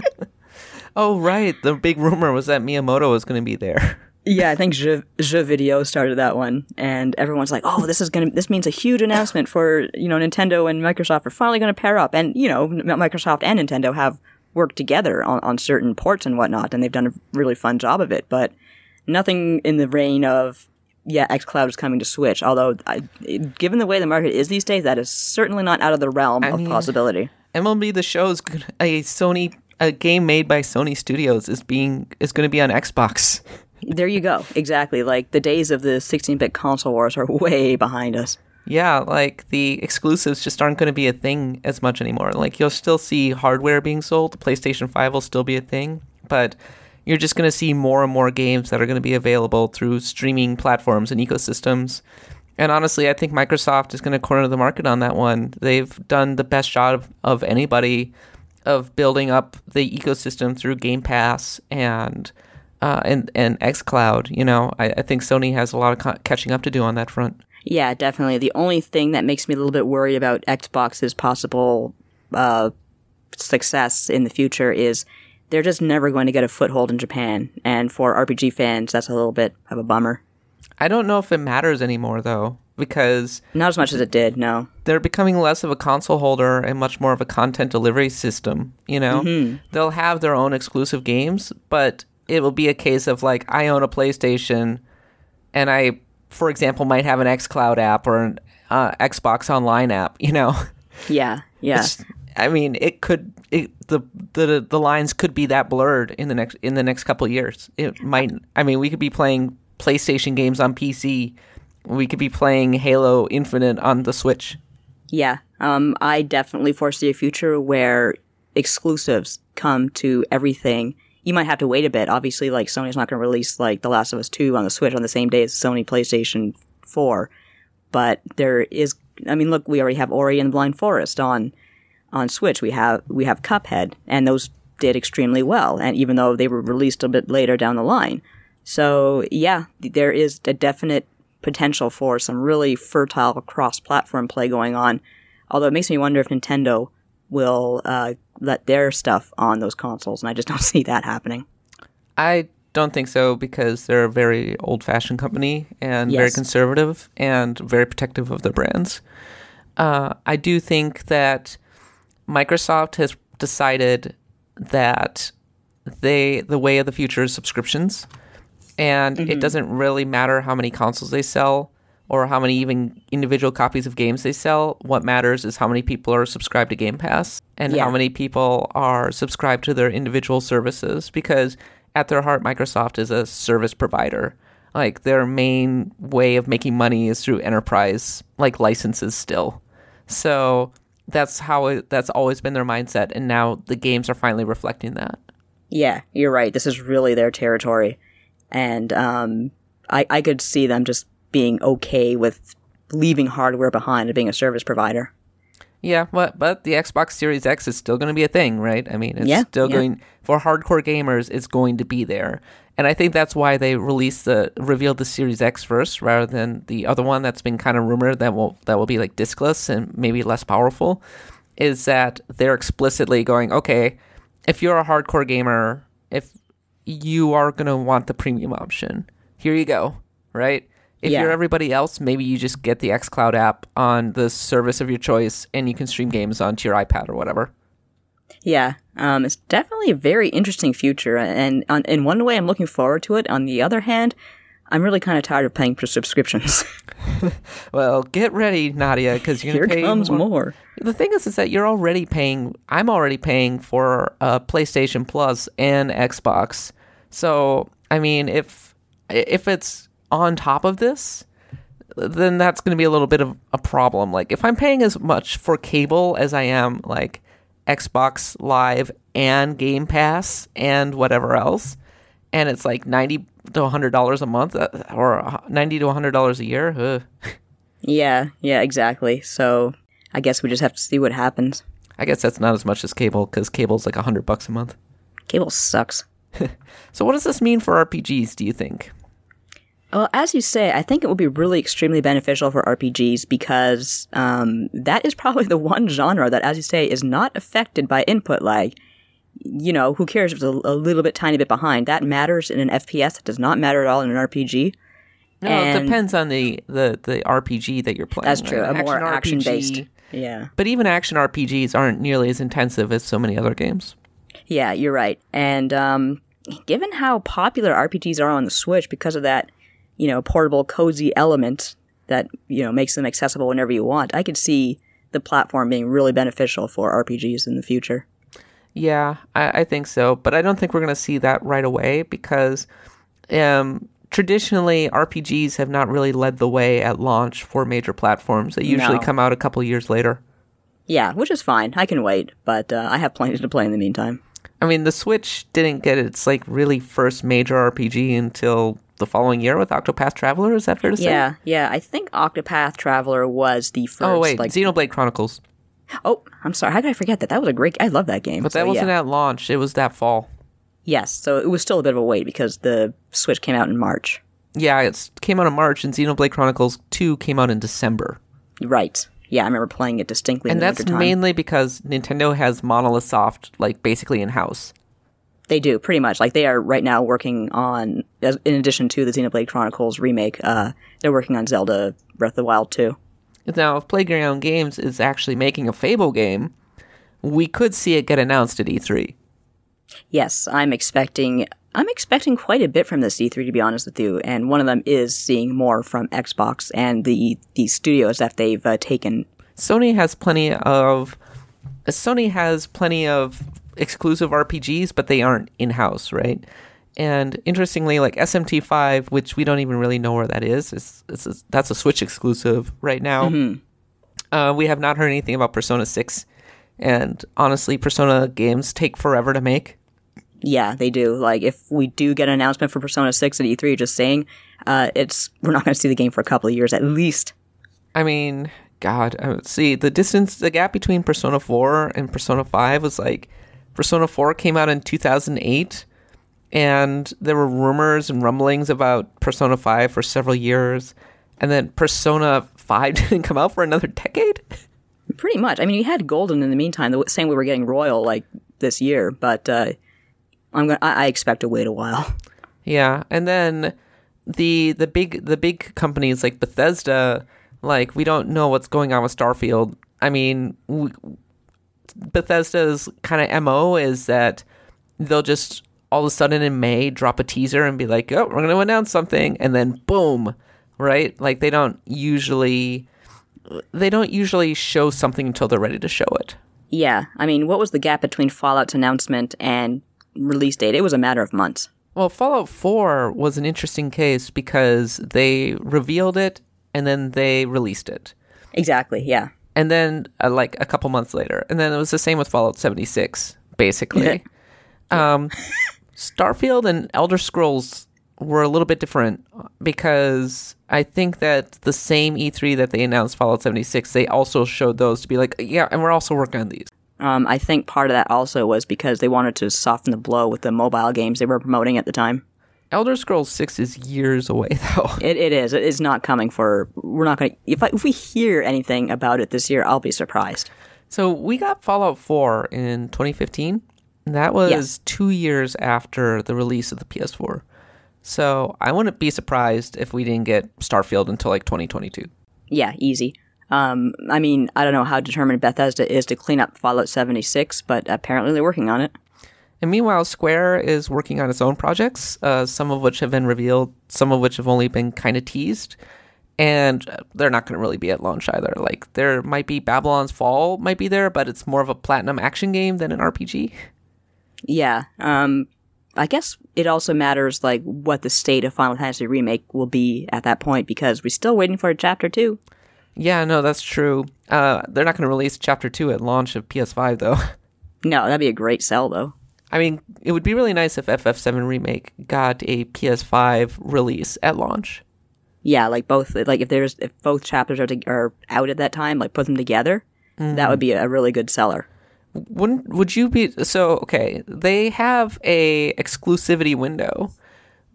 Oh right, the big rumor was that Miyamoto was going to be there. *laughs* yeah, I think Je, Je Video started that one and everyone's like, "Oh, this is to this means a huge announcement for, you know, Nintendo and Microsoft are finally going to pair up." And, you know, Microsoft and Nintendo have worked together on, on certain ports and whatnot and they've done a really fun job of it, but nothing in the vein of yeah, xCloud is coming to Switch. Although, I, given the way the market is these days, that is certainly not out of the realm of mean- possibility. MLB The Show is gonna- a Sony a game made by Sony Studios is being is going to be on Xbox. There you go. Exactly. Like the days of the 16-bit console wars are *laughs* way behind us. Yeah, like the exclusives just aren't going to be a thing as much anymore. Like you'll still see hardware being sold. The PlayStation 5 will still be a thing, but you're just going to see more and more games that are going to be available through streaming platforms and ecosystems. And honestly, I think Microsoft is going to corner the market on that one. They've done the best job of, of anybody of building up the ecosystem through Game Pass and uh, and and XCloud. You know, I, I think Sony has a lot of co- catching up to do on that front. Yeah, definitely. The only thing that makes me a little bit worried about Xbox's possible uh, success in the future is they're just never going to get a foothold in Japan. And for RPG fans, that's a little bit of a bummer. I don't know if it matters anymore though, because Not as much as it did, no. they're becoming less of a console holder and much more of a content delivery system. You know, they'll have their own exclusive games, but it will be a case of like I own a PlayStation, and I, for example, might have an XCloud app or an uh, Xbox Online app. You know, *laughs* Yeah, yeah. It's- I mean, it could it, the the the lines could be that blurred in the next in the next couple of years. It might. I mean, we could be playing PlayStation games on PC. We could be playing Halo Infinite on the Switch. Yeah, um, I definitely foresee a future where exclusives come to everything. You might have to wait a bit. Obviously, like Sony's not going to release like The Last of Us Two on the Switch on the same day as Sony PlayStation Four, but there is. I mean, look, we already have Ori and the Blind Forest on on Switch. We have we have Cuphead, and those did extremely well. And even though they were released a bit later down the line, so yeah, there is a definite potential for some really fertile cross-platform play going on. Although it makes me wonder if Nintendo will uh, let their stuff on those consoles, and I just don't *laughs* see that happening. I don't think so because they're a very old fashioned company and very conservative and very protective of their brands. Uh, I do think that Microsoft has decided that they the way of the future is subscriptions, and it doesn't really matter how many consoles they sell or how many even individual copies of games they sell. What matters is how many people are subscribed to Game Pass and Yeah. how many people are subscribed to their individual services because at their heart Microsoft is a service provider. Like their main way of making money is through enterprise like licenses still. So that's how it, that's always been their mindset and now the games are finally reflecting that. Yeah, you're right. This is really their territory, and um, I I could see them just being okay with leaving hardware behind and being a service provider. Yeah, but but the Xbox Series X is still going to be a thing, right? I mean, it's Yeah, still yeah. going for hardcore gamers. It's going to be there, and I think that's why they released the revealed the Series X first, rather than the other one that's been kind of rumored that will that will be like diskless and maybe less powerful. Is that they're explicitly going, okay, if you're a hardcore gamer, if you are going to want the premium option, here you go, right? If Yeah. you're everybody else, maybe you just get the xCloud app on the service of your choice and you can stream games onto your iPad or whatever. Yeah, um, it's definitely a very interesting future, and on, in one way, I'm looking forward to it. On the other hand, I'm really kind of tired of paying for subscriptions. *laughs* Well, get ready, Nadia, because you're Here gonna pay comes more. The thing is, is that you're already paying. I'm already paying for uh, PlayStation Plus and Xbox. So, I mean, if if it's on top of this, then that's going to be a little bit of a problem. Like, if I'm paying as much for cable as I am like Xbox Live and Game Pass and whatever else, and it's like ninety to hundred dollars a month uh, or ninety to hundred dollars a year. Ugh. Yeah, yeah, exactly. So I guess we just have to see what happens. I guess that's not as much as cable because cable's like a hundred bucks a month. Cable sucks. *laughs* So what does this mean for RPGs? Do you think? Well, as you say, I think it would be really extremely beneficial for RPGs because um, that is probably the one genre that, as you say, is not affected by input lag. You know, who cares if it's a, a little bit, tiny bit behind? That matters in an FPS. It does not matter at all in an RPG. No, it depends on the, the, the RPG that you're playing. That's true. right? A more Action action based. Yeah. But even action RPGs aren't nearly as intensive as so many other games. Yeah, you're right. And um, given how popular RPGs are on the Switch because of that, you know, portable, cozy element that, you know, makes them accessible whenever you want, I could see the platform being really beneficial for RPGs in the future. Yeah, I, I think so, but I don't think we're going to see that right away because um, traditionally RPGs have not really led the way at launch for major platforms. They usually No. come out a couple years later. Yeah, which is fine. I can wait, but uh, I have plenty to play in the meantime. I mean, the Switch didn't get its like really first major RPG until the following year with Octopath Traveler. Is that fair to say? Yeah, yeah. I think Octopath Traveler was the first. Oh wait, like, Xenoblade Chronicles. oh, I'm sorry. How could I forget that? That was a great. I love that game. But that So, wasn't yeah. at launch. It was that fall. Yes, so it was still a bit of a wait because the Switch came out in March. Yeah, it came out in March, and Xenoblade Chronicles 2 came out in December. Right. Yeah, I remember playing it distinctly. And in the that's mainly because Nintendo has Monolith Soft, like, basically in house. They do pretty much. Like they are right now working on, as- in addition to the Xenoblade Chronicles remake, uh, they're working on Zelda Breath of the Wild too. Now, if Playground Games is actually making a Fable game, we could see it get announced at E E3. Yes, I'm expecting. I'm expecting quite a bit from this E3 to be honest with you, and one of them is seeing more from Xbox and the the studios that they've uh, taken. Sony has plenty of Sony has plenty of exclusive RPGs, but they aren't in house, right? And interestingly, like SMT5, which we don't even really know where that is, is, is, is that's a Switch exclusive right now. Uh, we have not heard anything about Persona 6, and honestly, Persona games take forever to make. Yeah, they do. Like if we do get an announcement for Persona 6 at E3, just saying, uh, it's we're not going to see the game for a couple of years at least. I mean, God, see the distance, the gap between Persona 4 and Persona 5 was like Persona 4 came out in 2008, and there were rumors and rumblings about Persona 5 for several years, and then Persona 5 *laughs* didn't come out for another decade. Pretty much. I mean, you had Golden in the meantime, the same way we're getting Royal like this year, but uh, I'm going. I I expect to wait a while. Yeah, and then the the big the big companies like Bethesda, like we don't know what's going on with Starfield. I mean, we, Bethesda's kind of mo is that they'll just all of a sudden in May drop a teaser and be like, "Oh, we're going to announce something," and then boom, right? Like they don't usually they don't usually show something until they're ready to show it. Yeah, I mean, what was the gap between Fallout's announcement and release date? It was a matter of months. Well, Fallout 4 was an interesting case because they revealed it and then they released it. Exactly. Yeah. And then, uh, like, a couple months later. And then it was the same with Fallout 76, basically. um, Starfield and Elder Scrolls were a little bit different because I think that the same E3 that they announced Fallout 76, they also showed those to be like, yeah, and we're also working on these. Um, I think part of that also was because they wanted to soften the blow with the mobile games they were promoting at the time. Elder Scrolls 6 is years away, *laughs* though. It, it is. It is not coming for. We're not going to. If, I, if we hear anything about it this year, I'll be surprised. So we got Fallout 4 in 2015. and That was Yes. two years after the release of the PS4. So I wouldn't be surprised if we didn't get Starfield until like 2022. Yeah, easy. Um, I mean, I don't know how determined Bethesda is to clean up Fallout 76, but apparently they're working on it. And meanwhile, Square is working on its own projects, uh, some of which have been revealed, some of which have only been kind of teased. And uh, they're not going to really be at launch either. Like, there might be Babylon's Fall, might be there, but it's more of a platinum action game than an RPG. Yeah. Um, I guess it also matters like what the state of Final Fantasy remake will be at that point because we're still waiting for chapter two. Yeah, no, that's true. Uh, they're not going to release Chapter 2 at launch of PS5, though. *laughs* No, that'd be a great sell though. I mean, it would be really nice if FF7 Remake got a PS5 release at launch. Yeah, like both like if there's if both chapters are to, are out at that time, like put them together, that would be a really good seller. Wouldn't would you be so okay? They have a exclusivity window.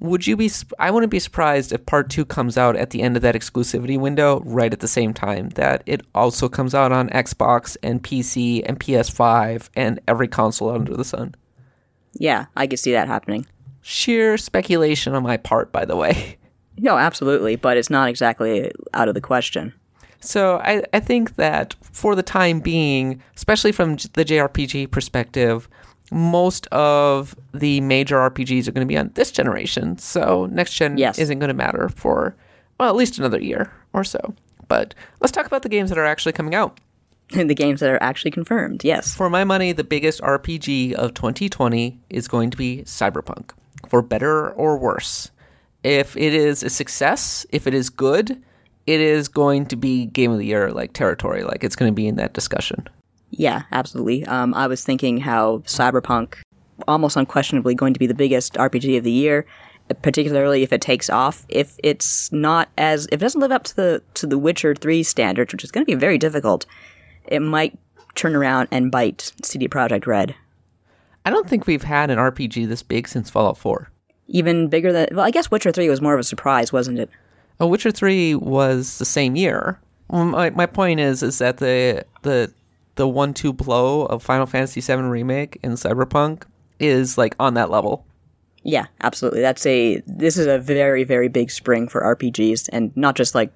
Would you be? I wouldn't be surprised if Part Two comes out at the end of that exclusivity window, right at the same time that it also comes out on Xbox and PC and PS5 and every console under the sun. Yeah, I could see that happening. Sheer speculation on my part, by the way. *laughs* No, absolutely, but it's not exactly out of the question. So I, I think that for the time being, especially from the JRPG perspective, most of the major RPGs are going to be on this generation. So next gen Yes. isn't going to matter for well at least another year or so. But let's talk about the games that are actually coming out. *laughs* the games that are actually confirmed, yes. For my money, the biggest RPG of 2020 is going to be Cyberpunk, for better or worse. If it is a success, if it is good, it is going to be game of the year like territory. Like it's going to be in that discussion. Yeah, absolutely. Um, I was thinking how Cyberpunk, almost unquestionably, going to be the biggest RPG of the year, particularly if it takes off. If it's not as, if it doesn't live up to the to the Witcher Three standards, which is going to be very difficult, it might turn around and bite CD Projekt Red. I don't think we've had an RPG this big since Fallout 4. Even bigger than well, I guess Witcher Three was more of a surprise, wasn't it? Oh, Witcher 3 was the same year. Mm, my, my point is is that the the the one two blow of Final Fantasy VII remake and Cyberpunk is like on that level. Yeah, absolutely. That's a this is a very very big spring for RPGs, and not just like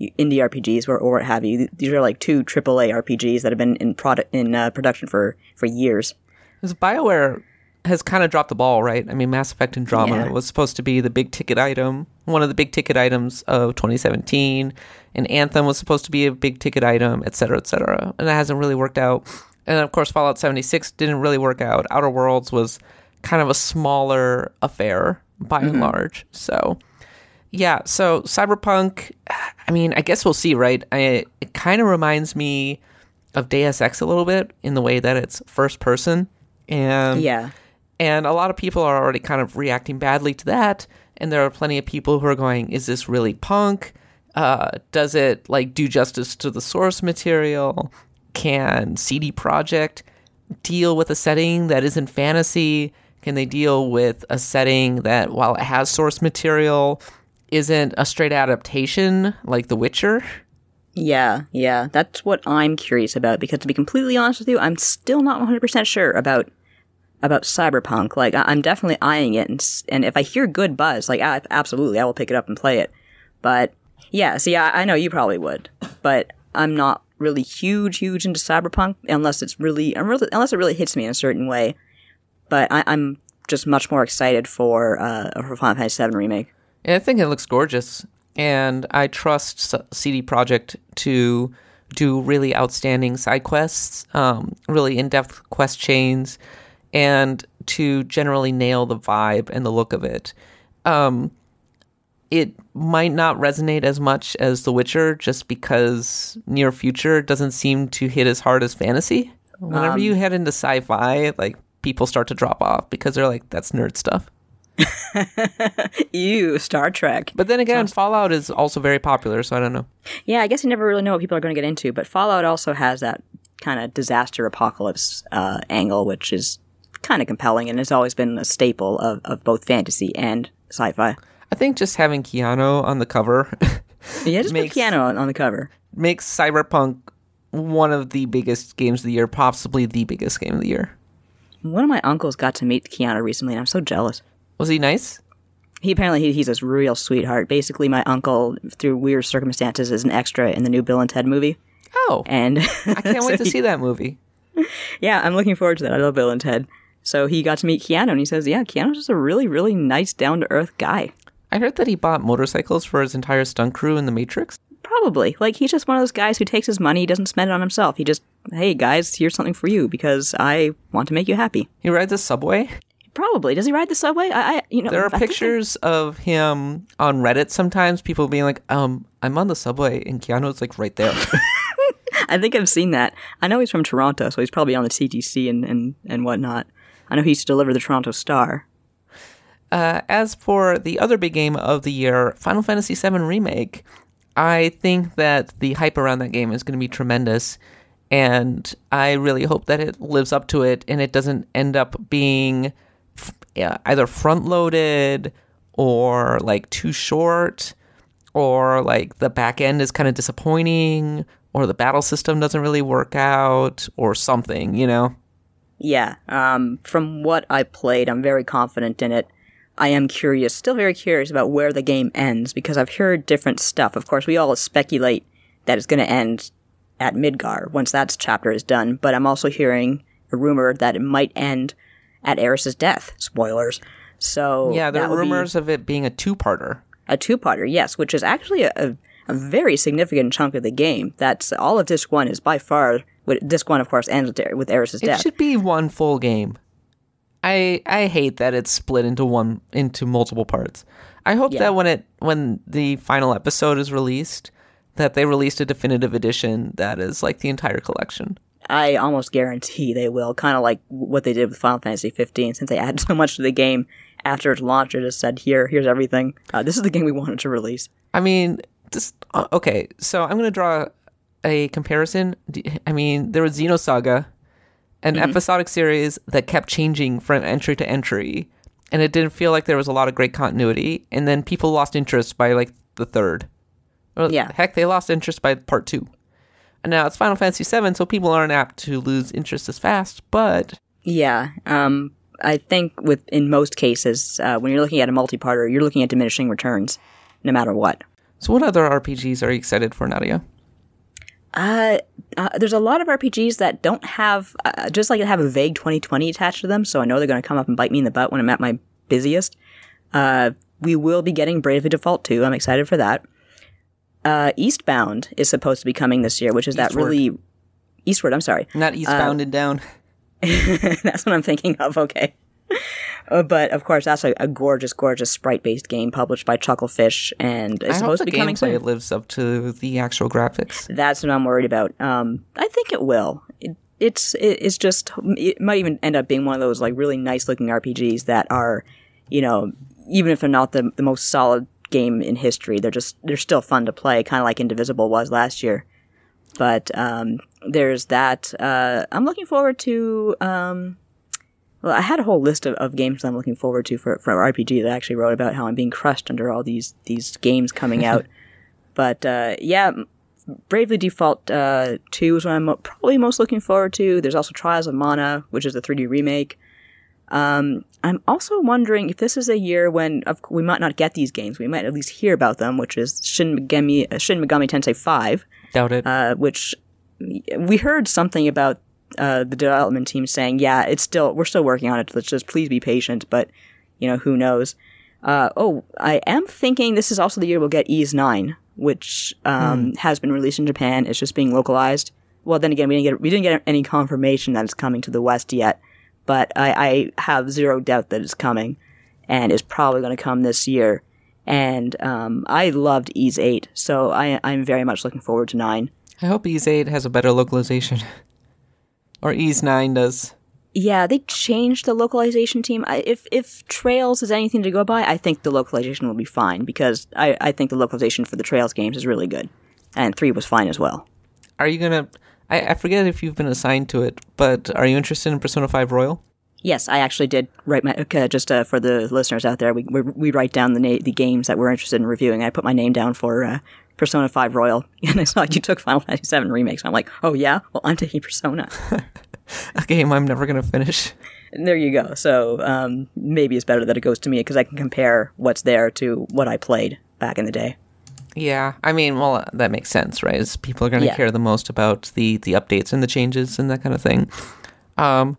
indie RPGs or, or what have you. These are like two AAA RPGs that have been in product in uh, production for for years. Because BioWare has kind of dropped the ball, right? I mean, Mass Effect Andromeda Yeah. was supposed to be the big ticket item, one of the big ticket items of 2017, and Anthem was supposed to be a big ticket item, et cetera, et cetera. And that hasn't really worked out. And of course, Fallout 76 didn't really work out. Outer Worlds was kind of a smaller affair by and large. So, yeah, so Cyberpunk, I mean, I guess we'll see, right? I, it kind of reminds me of Deus Ex a little bit in the way that it's first person. And Yeah, and a lot of people are already kind of reacting badly to that. And there are plenty of people who are going, is this really punk? Uh, does it like do justice to the source material? Can CD Projekt deal with a setting that isn't fantasy? Can they deal with a setting that, while it has source material, isn't a straight adaptation like The Witcher? yeah, yeah. That's what I'm curious about because to be completely honest with you, I'm still not 100 percent sure about about Cyberpunk. Like I- I'm definitely eyeing it, and, and if I hear good buzz, like I, absolutely, I will pick it up and play it. But yeah, see, I, I know you probably would, but I'm not really huge, huge into Cyberpunk unless it's really, really unless it really hits me in a certain way. But I, I'm just much more excited for uh, for Final Fantasy VII remake. And I think it looks gorgeous. And I trust CD Projekt to do really outstanding side quests, um, really in depth quest chains, and to generally nail the vibe and the look of it. Um, it might not resonate as much as The Witcher just because near future doesn't seem to hit as hard as fantasy. Whenever you head into sci fi, like people start to drop off because they're like, that's nerd stuff. *laughs* Ew, Star Trek. But then again, Fallout is also very popular, so I don't know. Yeah, I guess you never really know what people are going to get into, but Fallout also has that kind of disaster apocalypse uh, angle, which is kind of compelling and has always been a staple of, of both fantasy and sci-fi. I think just having Keanu on the cover *laughs* Yeah, just Makes- put on, on the cover. makes Cyberpunk one of the biggest games of the year, possibly the biggest game of the year. One of my uncles got to meet Keanu recently, and I'm so jealous. Was he nice? He apparently he, he's a real sweetheart. Basically, my uncle, through weird circumstances, is an extra in the new Bill and Ted movie, Oh, and I can't *laughs* wait to see that movie. yeah, I'm looking forward to that. I love Bill and Ted. So he got to meet Keanu, and he says, "Yeah, Keanu's just a really, really nice, down to earth guy." I heard that he bought motorcycles for his entire stunt crew in The Matrix. Probably. Like, he's just one of those guys who takes his money, he doesn't spend it on himself. He just, hey, guys, here's something for you because I want to make you happy. He rides a subway. Probably. Does he ride the subway? I, I you know, There are I think pictures of him on Reddit sometimes, people being like, um, I'm on the subway, and Keanu's like right there. *laughs* *laughs* I, think I've seen that. I know he's from Toronto, so he's probably on the CTC and, and, and whatnot. I know he used to deliver the Toronto Star. Uh, as for the other big game of the year, Final Fantasy VII Remake, I think that the hype around that game is going to be tremendous. And I really hope that it lives up to it and it doesn't end up being either front loaded or like too short or like the back end is kind of disappointing or the battle system doesn't really work out or something, you know? Yeah, um, from what I played, I'm very confident in it. I am curious, still very curious about where the game ends because I've heard different stuff. Of course, we all speculate that it's going to end at Midgar once that chapter is done, but I'm also hearing a rumor that it might end at Aeris's death. Spoilers. So Yeah, there are would be rumors of it being a two parter. a two-parter, yes, which is actually a, a, a very significant chunk of the game. That's all of Disc One is by far. with- Disc One, of course, ends with, Aeris's death. It should be one full game. I I hate that it's split into one into multiple parts. I hope Yeah. that when it when the final episode is released, that they released a definitive edition that is like the entire collection. I almost guarantee they will, kind of like what they did with Final Fantasy 15, since they added *laughs* so much to the game after its launch. It just said, "Here, here's everything. Uh, this is the game we wanted to release." I mean, just uh, okay. So I'm gonna draw a comparison. I mean, there was Xenosaga, an episodic series that kept changing from entry to entry, and it didn't feel like there was a lot of great continuity. And then people lost interest by like the third. Or, Yeah. Heck, they lost interest by part two. And now it's Final Fantasy VII, so people aren't apt to lose interest as fast. But Yeah. Um, I think with in most cases, uh, when you're looking at a multi-parter, you're looking at diminishing returns, no matter what. so, what other RPGs are you excited for, Nadia? Uh, uh, there's a lot of RPGs that don't have, uh, just like have a vague 2020 attached to them, so I know they're going to come up and bite me in the butt when I'm at my busiest. Uh, we will be getting Bravely Default 2. I'm excited for that. Uh, Eastbound is supposed to be coming this year, which is that really. Eastward, I'm sorry. Not Eastbound and Down. *laughs* *laughs* that's what I'm thinking of. Okay. Uh, but of course, that's a, a gorgeous, gorgeous sprite-based game published by Chucklefish, and it's supposed to be coming soon. lives up to the actual graphics. That's what I'm worried about. Um, I think it will. It, it's it, it's just it might even end up being one of those like really nice looking RPGs that are, you know, even if they're not the the most solid game in history, they're just they're still fun to play, kind of like Indivisible was last year. But um, there's that. Uh, I'm looking forward to. Um, well, I had a whole list of, of games that I'm looking forward to for for RPG that I actually wrote about how I'm being crushed under all these these games coming out. *laughs* but uh, yeah, Bravely Default uh, 2 is what I'm probably most looking forward to. There's also Trials of Mana, which is a 3D remake. Um, I'm also wondering if this is a year when of, we might not get these games. We might at least hear about them, which is Shin Megami, uh, Shin Megami Tensei 5, Doubt it. uh, which we heard something about uh, the development team saying, yeah, it's still, we're still working on it. Let's just please be patient, but, you know, who knows. Uh, oh, I am thinking this is also the year we'll get Ys 9, which um, has been released in Japan. It's just being localized. Well, then again, we didn't get we didn't get any confirmation that it's coming to the West yet, but I, I have zero doubt that it's coming, and is probably going to come this year. And um, I loved Ys 8, so I, I'm very much looking forward to 9. I hope Ys 8 has a better localization. *laughs* or Ys 9 does. Yeah, they changed the localization team. I, if if Trails is anything to go by, I think the localization will be fine because I, I think the localization for the Trails games is really good, and three was fine as well. Are you gonna? I, I forget if you've been assigned to it, but are you interested in Persona Five Royal? Yes, I actually did write my okay, just uh, for the listeners out there. We we, we write down the na- the games that we're interested in reviewing. I put my name down for uh, Persona Five Royal, *laughs* and I saw you took Final Fantasy Seven remakes. I'm like, oh yeah, well I'm taking Persona. *laughs* *laughs* A game I'm never gonna finish. And there you go. So um, maybe it's better that it goes to me because I can compare what's there to what I played back in the day. Yeah, I mean, well, that makes sense, right? As people are going to Yeah. care the most about the the updates and the changes and that kind of thing. Um,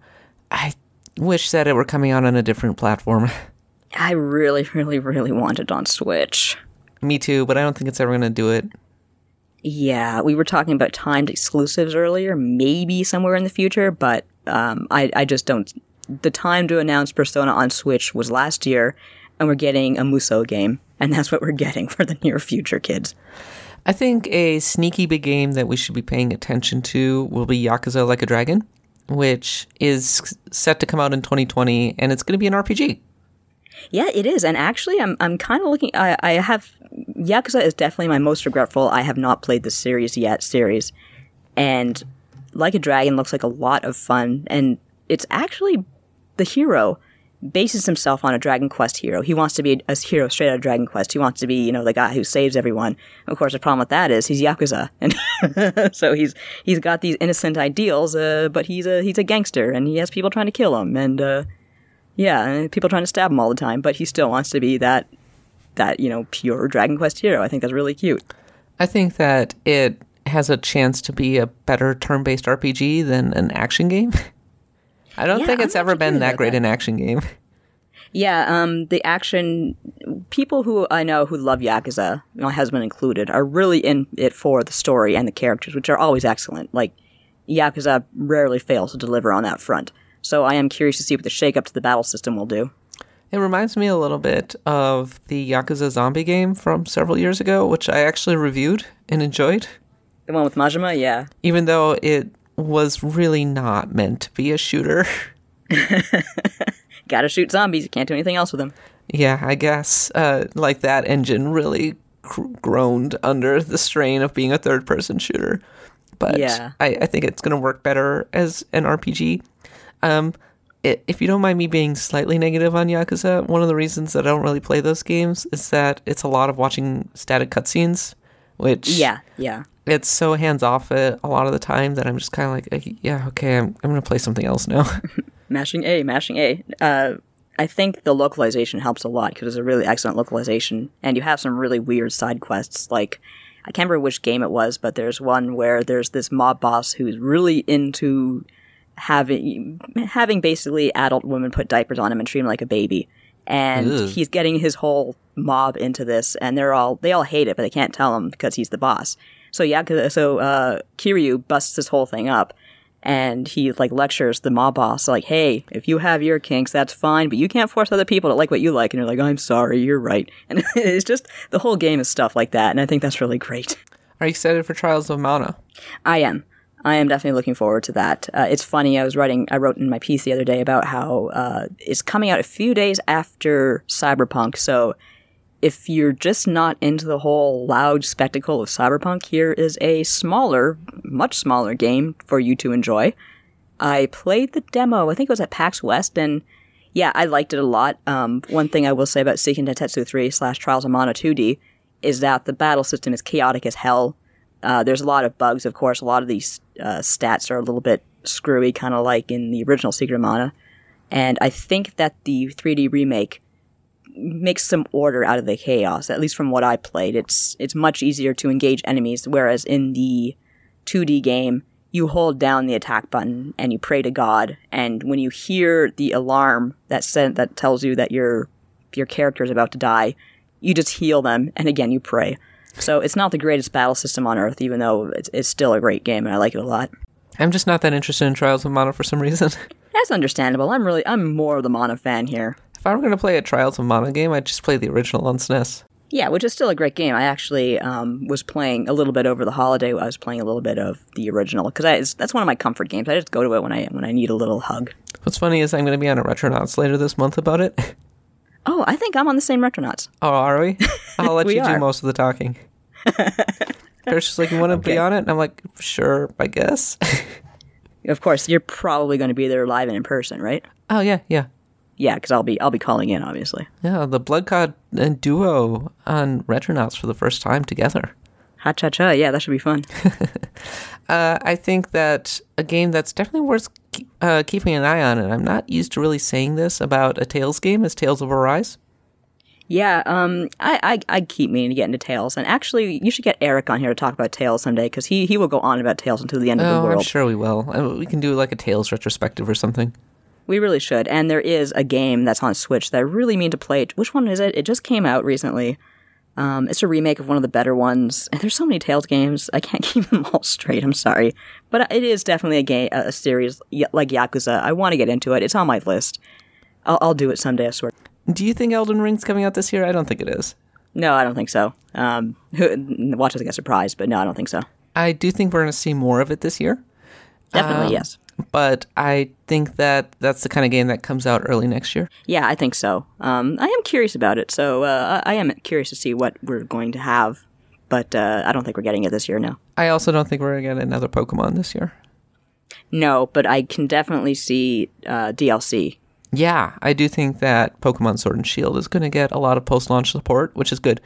I wish that it were coming out on a different platform. *laughs* I really, really, really want it on Switch. Me too, but I don't think it's ever going to do it. Yeah, we were talking about timed exclusives earlier, maybe somewhere in the future, but um, I, I just don't. The time to announce Persona on Switch was last year, and we're getting a Musou game, and that's what we're getting for the near future, kids. I think a sneaky big game that we should be paying attention to will be Yakuza Like a Dragon, which is set to come out in 2020, and it's going to be an RPG. Yeah, it is, and actually, I'm I'm kind of looking. I I have Yakuza is definitely my most regretful. I have not played the series yet. Series, and like a Dragon looks like a lot of fun, and it's actually the hero bases himself on a Dragon Quest hero. He wants to be a hero straight out of Dragon Quest. He wants to be, you know, the guy who saves everyone. Of course, the problem with that is he's Yakuza, and *laughs* so he's he's got these innocent ideals, uh, but he's a he's a gangster, and he has people trying to kill him, and uh, yeah, people trying to stab him all the time, but he still wants to be that that you know pure Dragon Quest hero. I think that's really cute. I think that it has a chance to be a better turn-based RPG than an action game. *laughs* I don't Yeah, think I'm it's ever been that great that. an action game. *laughs* Yeah, um, the action people who I know who love Yakuza, my husband included, are really in it for the story and the characters, which are always excellent. Like Yakuza rarely fails to deliver on that front. So I am curious to see what the shake up to the battle system will do. It reminds me a little bit of the Yakuza zombie game from several years ago, which I actually reviewed and enjoyed, The one with Majima, yeah. even though it was really not meant to be a shooter. *laughs* Gotta shoot zombies, you can't do anything else with them. yeah, I guess uh, like that engine really cr- groaned under the strain of being a third person shooter. But Yeah. I, I think it's going to work better as an RPG. Um, i if you don't mind me being slightly negative on Yakuza, one of the reasons that I don't really play those games is that it's a lot of watching static cutscenes, which Yeah, yeah. it's so hands off it a lot of the time that I'm just kind of like, "Eh, yeah, okay, I'm I'm gonna play something else now. *laughs* Mashing A, mashing A. Uh, I think the localization helps a lot because it's a really excellent localization, and you have some really weird side quests. Like, I can't remember which game it was, but there's one where there's this mob boss who's really into having having basically adult women put diapers on him and treat him like a baby. And Ugh. he's getting his whole mob into this, and they're all they all hate it, but they can't tell him because he's the boss. So yeah, 'cause- so uh, Kiryu busts this whole thing up, and he like lectures the mob boss like, "Hey, if you have your kinks, that's fine, but you can't force other people to like what you like." And you're like, "I'm sorry, you're right." *laughs* And it's just the whole game is stuff like that, and I think that's really great. Are you excited for Trials of Mana? I am. I am definitely looking forward to that. Uh, it's funny. I was writing. I wrote in my piece the other day about how uh, it's coming out a few days after Cyberpunk. So, if you're just not into the whole loud spectacle of Cyberpunk, here is a smaller, much smaller game for you to enjoy. I played the demo. I think it was at PAX West, and yeah, I liked it a lot. Um, one thing I will say about Seiken Densetsu 3 slash Trials of Mana 2D is that the battle system is chaotic as hell. Uh, there's a lot of bugs, of course. A lot of these uh, stats are a little bit screwy, kind of like in the original Secret of Mana. And I think that the 3D remake makes some order out of the chaos. At least from what I played, it's it's much easier to engage enemies. Whereas in the 2D game, you hold down the attack button and you pray to God. And when you hear the alarm that sent that tells you that your your character is about to die, you just heal them, and again you pray. So it's not the greatest battle system on earth, even though it's, it's still a great game and I like it a lot. I'm just not that interested in Trials of Mana for some reason. *laughs* That's understandable. I'm really I'm more of the Mana fan here. if I were going to play a Trials of Mana game, I'd just play the original on SNES. Yeah, which is still a great game. I actually um, was playing a little bit over the holiday. I was playing a little bit of the original because that's one of my comfort games. I just go to it when I when I need a little hug. What's funny is I'm going to be on a Retronauts later this month about it. *laughs* Oh, I think I'm on the same Retronauts. Oh, are we? *laughs* I'll let We you do most of the talking. *laughs* Just like, you want to be on it? And I'm like, sure, I guess. *laughs* Of course, you're probably going to be there live and in person, right? oh, yeah, yeah. Yeah, because I'll be I'll be calling in, obviously. Yeah, the Blood God and duo on Retronauts for the first time together. Ha cha cha. Yeah, that should be fun. *laughs* Uh, I think that a game that's definitely worth keep, uh, keeping an eye on, and I'm not used to really saying this about a Tales game, is Tales of Arise. Yeah, um, I, I I keep meaning to get into Tales, and actually, you should get Eric on here to talk about Tales someday because he he will go on about Tales until the end of the world. Oh, I'm sure we will. Uh, We can do like a Tales retrospective or something. We really should. And there is a game that's on Switch that I really mean to play. Which one is it? It just came out recently. Um, it's a remake of one of the better ones. And there's so many Tales games, I can't *laughs* keep them all straight. I'm sorry, but it is definitely a game, a series like Yakuza. I want to get into it. It's on my list. I'll, I'll do it someday. I swear. Do you think Elden Ring's coming out this year? I don't think it is. No, I don't think so. Um, watch us get surprised, but no, I don't think so. I do think we're going to see more of it this year, Definitely, Um, yes. but I think that that's the kind of game that comes out early next year. Yeah, I think so. Um, I am curious about it, so uh, I I am curious to see what we're going to have. But uh, I don't think we're getting it this year. No. I also don't think we're going to get another Pokemon this year. No, but I can definitely see uh, DLC. Yeah, I do think that Pokemon Sword and Shield is going to get a lot of post launch support, which is good.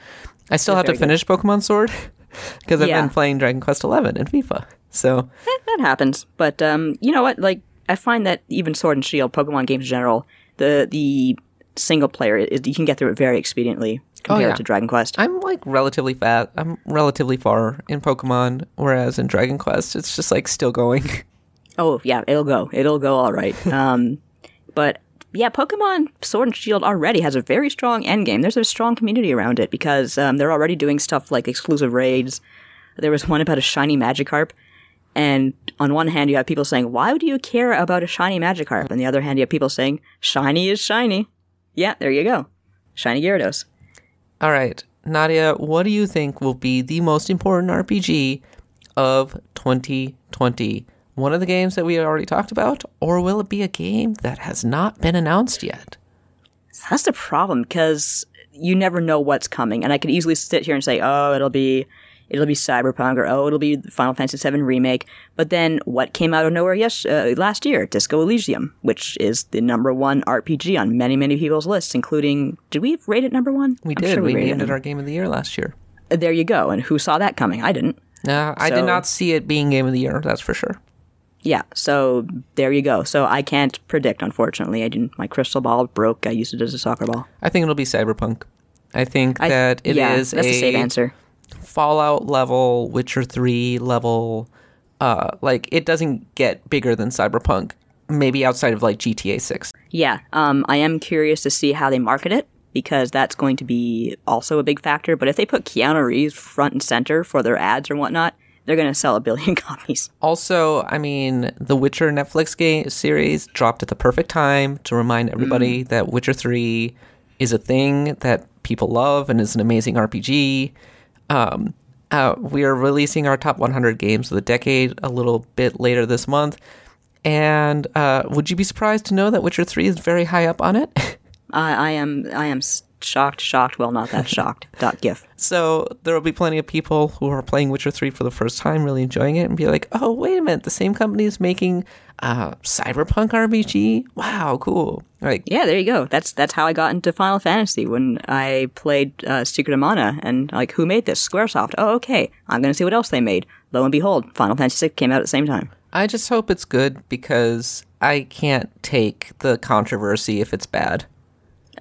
I still have to very good. finish Pokemon Sword *laughs* because I've Yeah. been playing Dragon Quest XI and FIFA. So, *laughs* That happens. But um, you know what? Like, I find that even Sword and Shield, Pokemon games in general, the the single player is you can get through it very expediently compared yeah. to Dragon Quest. I'm like relatively fat. I'm relatively far in Pokemon, whereas in Dragon Quest, it's just like still going. *laughs* Oh yeah, it'll go. It'll go all right. um, but yeah, Pokemon Sword and Shield already has a very strong end game. There's a strong community around it because um, they're already doing stuff like exclusive raids. There was one about a shiny Magikarp, and on one hand you have people saying, "Why would you care about a shiny Magikarp?" And on the other hand, you have people saying, "Shiny is shiny." Yeah, there you go, shiny Gyarados. All right, Nadia, what do you think will be the most important RPG of 2020? One of the games that we already talked about, or will it be a game that has not been announced yet? That's the problem because you never know what's coming. And I could easily sit here and say, oh, it'll be, it'll be Cyberpunk or oh, it'll be Final Fantasy VII remake. But then what came out of nowhere yes uh, last year? Disco Elysium, which is the number one RPG on many many people's lists, including did we rate it number one? We I'm did. sure we rated named it our game of the year last year. There you go. And who saw that coming? I didn't. Uh, I did not see it being game of the year. That's for sure. Yeah, so there you go. So I can't predict, unfortunately. I didn't. My crystal ball broke. I used it as a soccer ball. I think it'll be Cyberpunk. I think I, that it is yeah, that's a safe answer. Fallout level, Witcher 3 level. Uh, like, it doesn't get bigger than Cyberpunk, maybe outside of like GTA 6. Yeah, um, I am curious to see how they market it because that's going to be also a big factor. But if they put Keanu Reeves front and center for their ads or whatnot, they're going to sell a billion *laughs* copies. Also, I mean, the Witcher Netflix game series dropped at the perfect time to remind everybody that Witcher 3 is a thing that people love and is an amazing RPG. Um, uh, we are releasing our top 100 games of the decade a little bit later this month. And uh, would you be surprised to know that Witcher 3 is very high up on it? *laughs* I, I am, I am shocked, shocked. Well, not that shocked. *laughs* Dot gif. So there will be plenty of people who are playing Witcher 3 for the first time, really enjoying it, and be like, oh, wait a minute, the same company is making uh, Cyberpunk RPG? Wow, cool. Like, Yeah, there you go. That's that's how I got into Final Fantasy when I played uh, Secret of Mana and like, who made this? SquareSoft. Oh, okay. I'm gonna see what else they made. Lo and behold, Final Fantasy VI came out at the same time. I just hope it's good because I can't take the controversy if it's bad.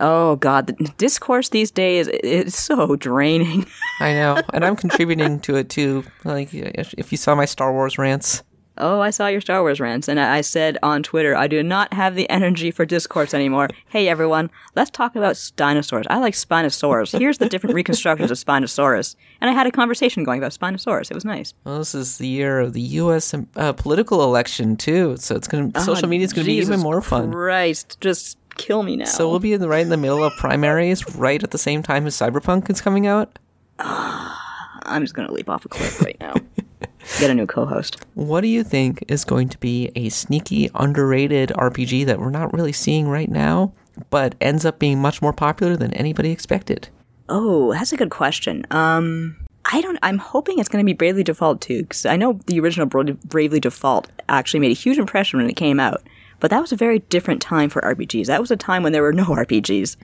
Oh God, the discourse these days is so draining. *laughs* I know, and I'm contributing to it too. Like, if you saw my Star Wars rants, Oh, I saw your Star Wars rants, and I said on Twitter, I do not have the energy for discourse anymore. Hey, everyone, let's talk about dinosaurs. I like Spinosaurus. Here's the different reconstructions of Spinosaurus. And I had a conversation going about Spinosaurus. It was nice. well, this is the year of the U.S. uh, political election too, so it's gonna social media is gonna be even Oh, more fun. Christ, just kill me now. So we'll be in the, right in the middle of primaries, right at the same time as Cyberpunk is coming out. *sighs* I'm just gonna leap off a cliff right now. *laughs* Get a new co-host. What do you think is going to be a sneaky, underrated RPG that we're not really seeing right now, but ends up being much more popular than anybody expected? Oh, that's a good question. Um, I don't. I'm hoping it's going to be Bravely Default 2 because I know the original Bra- Bravely Default actually made a huge impression when it came out, but that was a very different time for RPGs. That was a time when there were no *laughs* RPGs,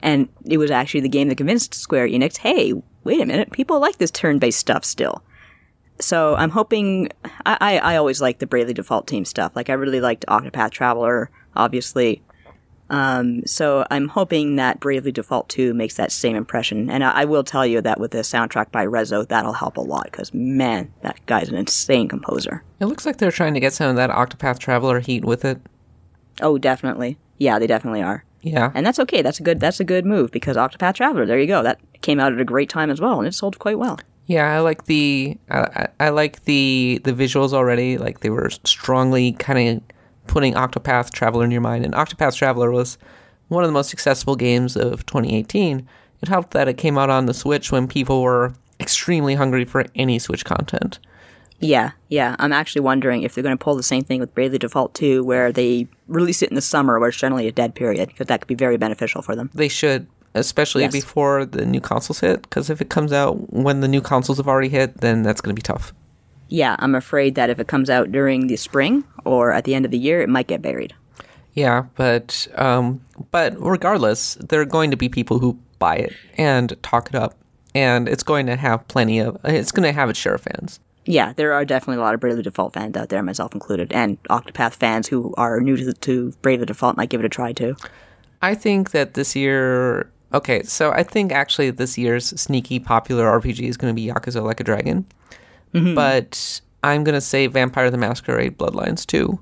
and it was actually the game that convinced Square Enix, "Hey, wait a minute, people like this turn-based stuff still." So I'm hoping. I, I, I always like the Bravely Default team stuff. Like I really liked Octopath Traveler, obviously. Um, so I'm hoping that Bravely Default 2 makes that same impression. And I, I will tell you that with the soundtrack by Revo, that'll help a lot because man, that guy's an insane composer. It looks like they're trying to get some of that Octopath Traveler heat with it. Oh, definitely. Yeah, they definitely are. Yeah. And that's okay. That's a good. That's a good move because Octopath Traveler. There you go. That came out at a great time as well, and it sold quite well. Yeah, I like the I, I like the the visuals already. Like they were strongly kind of putting Octopath Traveler in your mind, and Octopath Traveler was one of the most successful games of 2018. It helped that it came out on the Switch when people were extremely hungry for any Switch content. Yeah, yeah. I'm actually wondering if they're going to pull the same thing with Bravely Default 2, where they release it in the summer, where it's generally a dead period, because that could be very beneficial for them. They should, especially Yes. before the new consoles hit, because if it comes out when the new consoles have already hit, then that's going to be tough. Yeah, I'm afraid that if it comes out during the spring or at the end of the year, it might get buried. Yeah, but um, but regardless, there are going to be people who buy it and talk it up, and it's going to have plenty of. It's going to have its share of fans. Yeah, there are definitely a lot of Bravely Default fans out there, myself included, and Octopath fans who are new to, to Bravely Default might give it a try too. I think that this year. Okay, so I think actually this year's sneaky popular RPG is going to be Yakuza Like a Dragon, but I'm going to say Vampire the Masquerade Bloodlines too.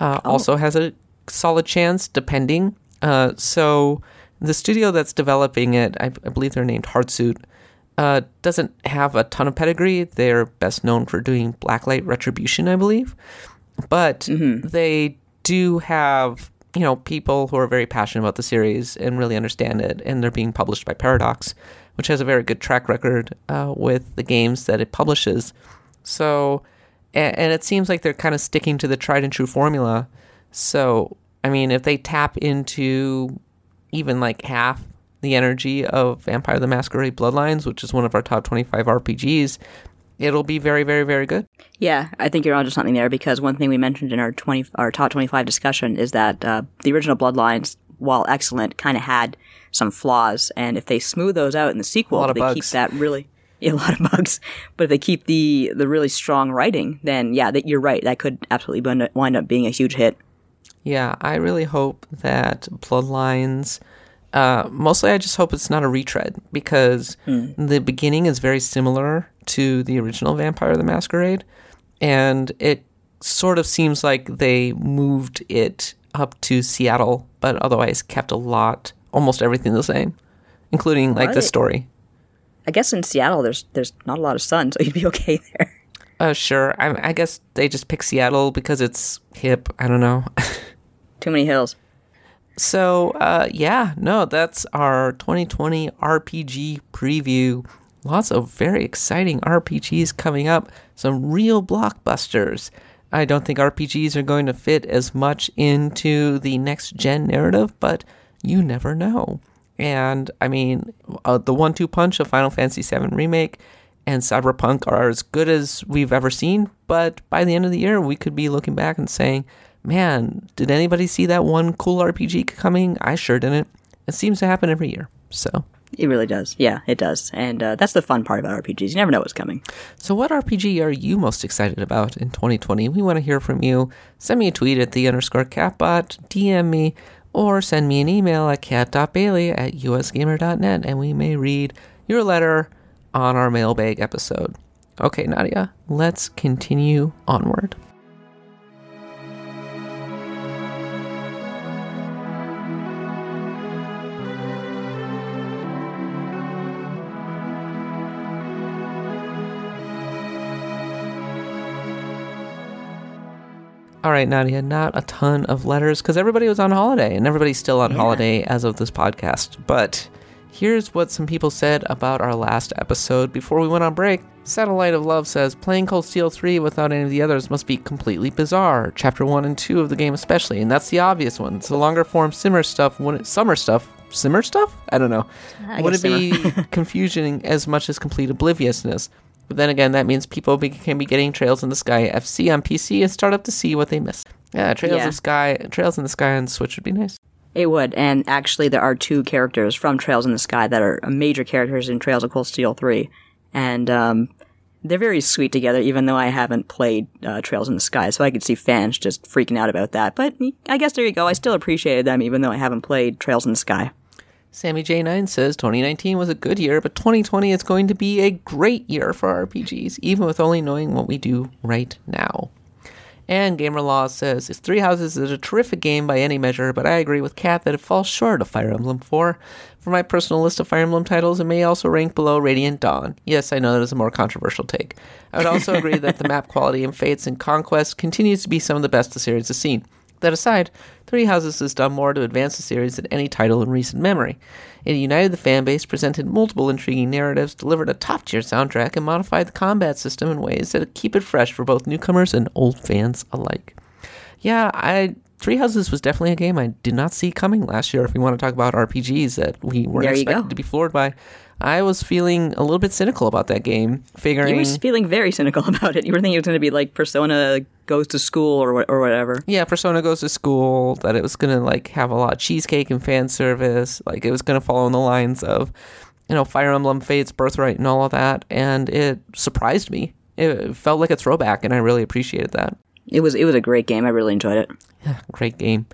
Uh, Also has a solid chance, depending. Uh, so the studio that's developing it, I, I believe they're named Hardsuit, uh, doesn't have a ton of pedigree. They're best known for doing Blacklight Retribution, I believe, but they do have you know people who are very passionate about the series and really understand it, and they're being published by Paradox, which has a very good track record uh, with the games that it publishes. So, and, and it seems like they're kind of sticking to the tried and true formula. So, I mean, if they tap into even like half the energy of Vampire the Masquerade Bloodlines, which is one of our top 25 RPGs, it'll be very, very, very good. Yeah, I think you're onto something there because one thing we mentioned in our twenty our top twenty five discussion is that uh, the original Bloodlines, while excellent, kind of had some flaws, and if they smooth those out in the sequel, they bugs. keep that really yeah, *laughs* a lot of bugs. But if they keep the the really strong writing, then yeah, that you're right. That could absolutely wind up being a huge hit. Yeah, I really hope that Bloodlines. Uh, mostly, I just hope it's not a retread because the beginning is very similar to the original Vampire the Masquerade, and it sort of seems like they moved it up to Seattle, but otherwise kept a lot, almost everything the same, including like the story. I guess in Seattle, there's there's not a lot of sun, *laughs* so you'd be okay there. Uh, sure. I, I guess they just pick Seattle because it's hip. I don't know. *laughs* Too many hills. So, uh, yeah, no, that's our 2020 RPG preview. Lots of very exciting RPGs coming up, some real blockbusters. I don't think RPGs are going to fit as much into the next gen narrative, but you never know. And I mean, uh, the one two punch of Final Fantasy VII Remake and Cyberpunk are as good as we've ever seen, but by the end of the year, we could be looking back and saying, man, did anybody see that one cool RPG coming? I sure didn't. It seems to happen every year. So, It really does. Yeah, it does. And uh, that's the fun part about RPGs. You never know what's coming. so what RPG are you most excited about in 2020? We want to hear from you. Send me a tweet at the underscore katbot, DM me, or send me an email at kat.bailey at usgamer.net, and we may read your letter on our mailbag episode. Okay, Nadia, let's continue onward. All right, Nadia, not a ton of letters because everybody was on holiday and everybody's still on holiday as of this podcast. But here's what some people said about our last episode before we went on break. Satellite of Love says playing Cold Steel 3 without any of the others must be completely bizarre. Chapter 1 and 2 of the game, especially, and that's the obvious one. It's the longer form simmer stuff, when it, summer stuff. Simmer stuff? I don't know. I Would guess it be *laughs* confusing as much as complete obliviousness? But then again, that means people be, can be getting Trails in the Sky FC on PC and start up to see what they missed. Yeah, Trails Yeah. of Sky, Trails in the Sky on Switch would be nice. It would, and actually, there are two characters from Trails in the Sky that are major characters in Trails of Cold Steel 3. And um, they're very sweet together, even though I haven't played uh, Trails in the Sky, so I could see fans just freaking out about that. But I guess there you go. I still appreciated them, even though I haven't played Trails in the Sky. Sammy J9 says 2019 was a good year, but 2020 is going to be a great year for RPGs, even with only knowing what we do right now. And Gamer Law says, It's Three Houses is a terrific game by any measure, but I agree with Kat that it falls short of Fire Emblem 4. For my personal list of Fire Emblem titles, it may also rank below Radiant Dawn. Yes, I know that is a more controversial take. I would also *laughs* agree that the map quality in Fates and Conquest continues to be some of the best the series has seen. That aside, Three Houses has done more to advance the series than any title in recent memory. It united the fan base, presented multiple intriguing narratives, delivered a top tier soundtrack, and modified the combat system in ways that keep it fresh for both newcomers and old fans alike. Yeah, I Three Houses was definitely a game I did not see coming last year. If we want to talk about RPGs that we weren't expected go. to be floored by, I was feeling a little bit cynical about that game, figuring You were feeling very cynical *laughs* about it. You were thinking it was going to be like Persona goes to school or or whatever. yeah, Persona goes to school, that it was gonna like have a lot of cheesecake and fan service, like it was gonna follow in the lines of, you know, Fire Emblem Fates, Birthright, and all of that, and it surprised me. It felt like a throwback, and I really appreciated that. It was it was a great game. I really enjoyed it. Yeah, Great game.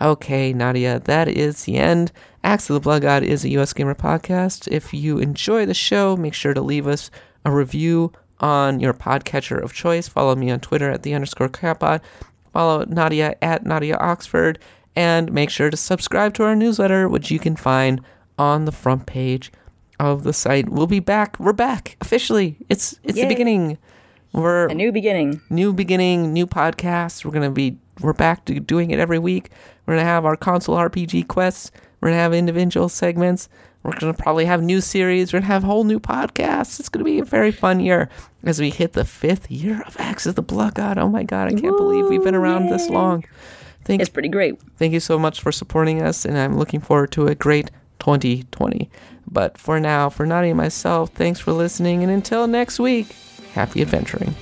Okay, Nadia, that is the end. Axe of the Blood God is a US Gamer podcast. If you enjoy the show, make sure to leave us a review on your podcatcher of choice. Follow me on Twitter at the underscore katbot. Follow Nadia at Nadia Oxford. And make sure to subscribe to our newsletter, which you can find on the front page of the site. We'll be back. We're back officially. It's it's the beginning. We're A new beginning. new beginning, new podcast. We're gonna be we're back to doing it every week. We're gonna have our console RPG quests. We're gonna have individual segments. We're gonna probably have new series. We're gonna have whole new podcasts. It's gonna be a very fun year as we hit the fifth year of of the Blood God. Oh my god, I can't believe we've been around this long. Thank It's pretty great. Thank you so much for supporting us, and I'm looking forward to a great 2020. But for now, for Nadia and myself, thanks for listening, and until next week, Happy adventuring.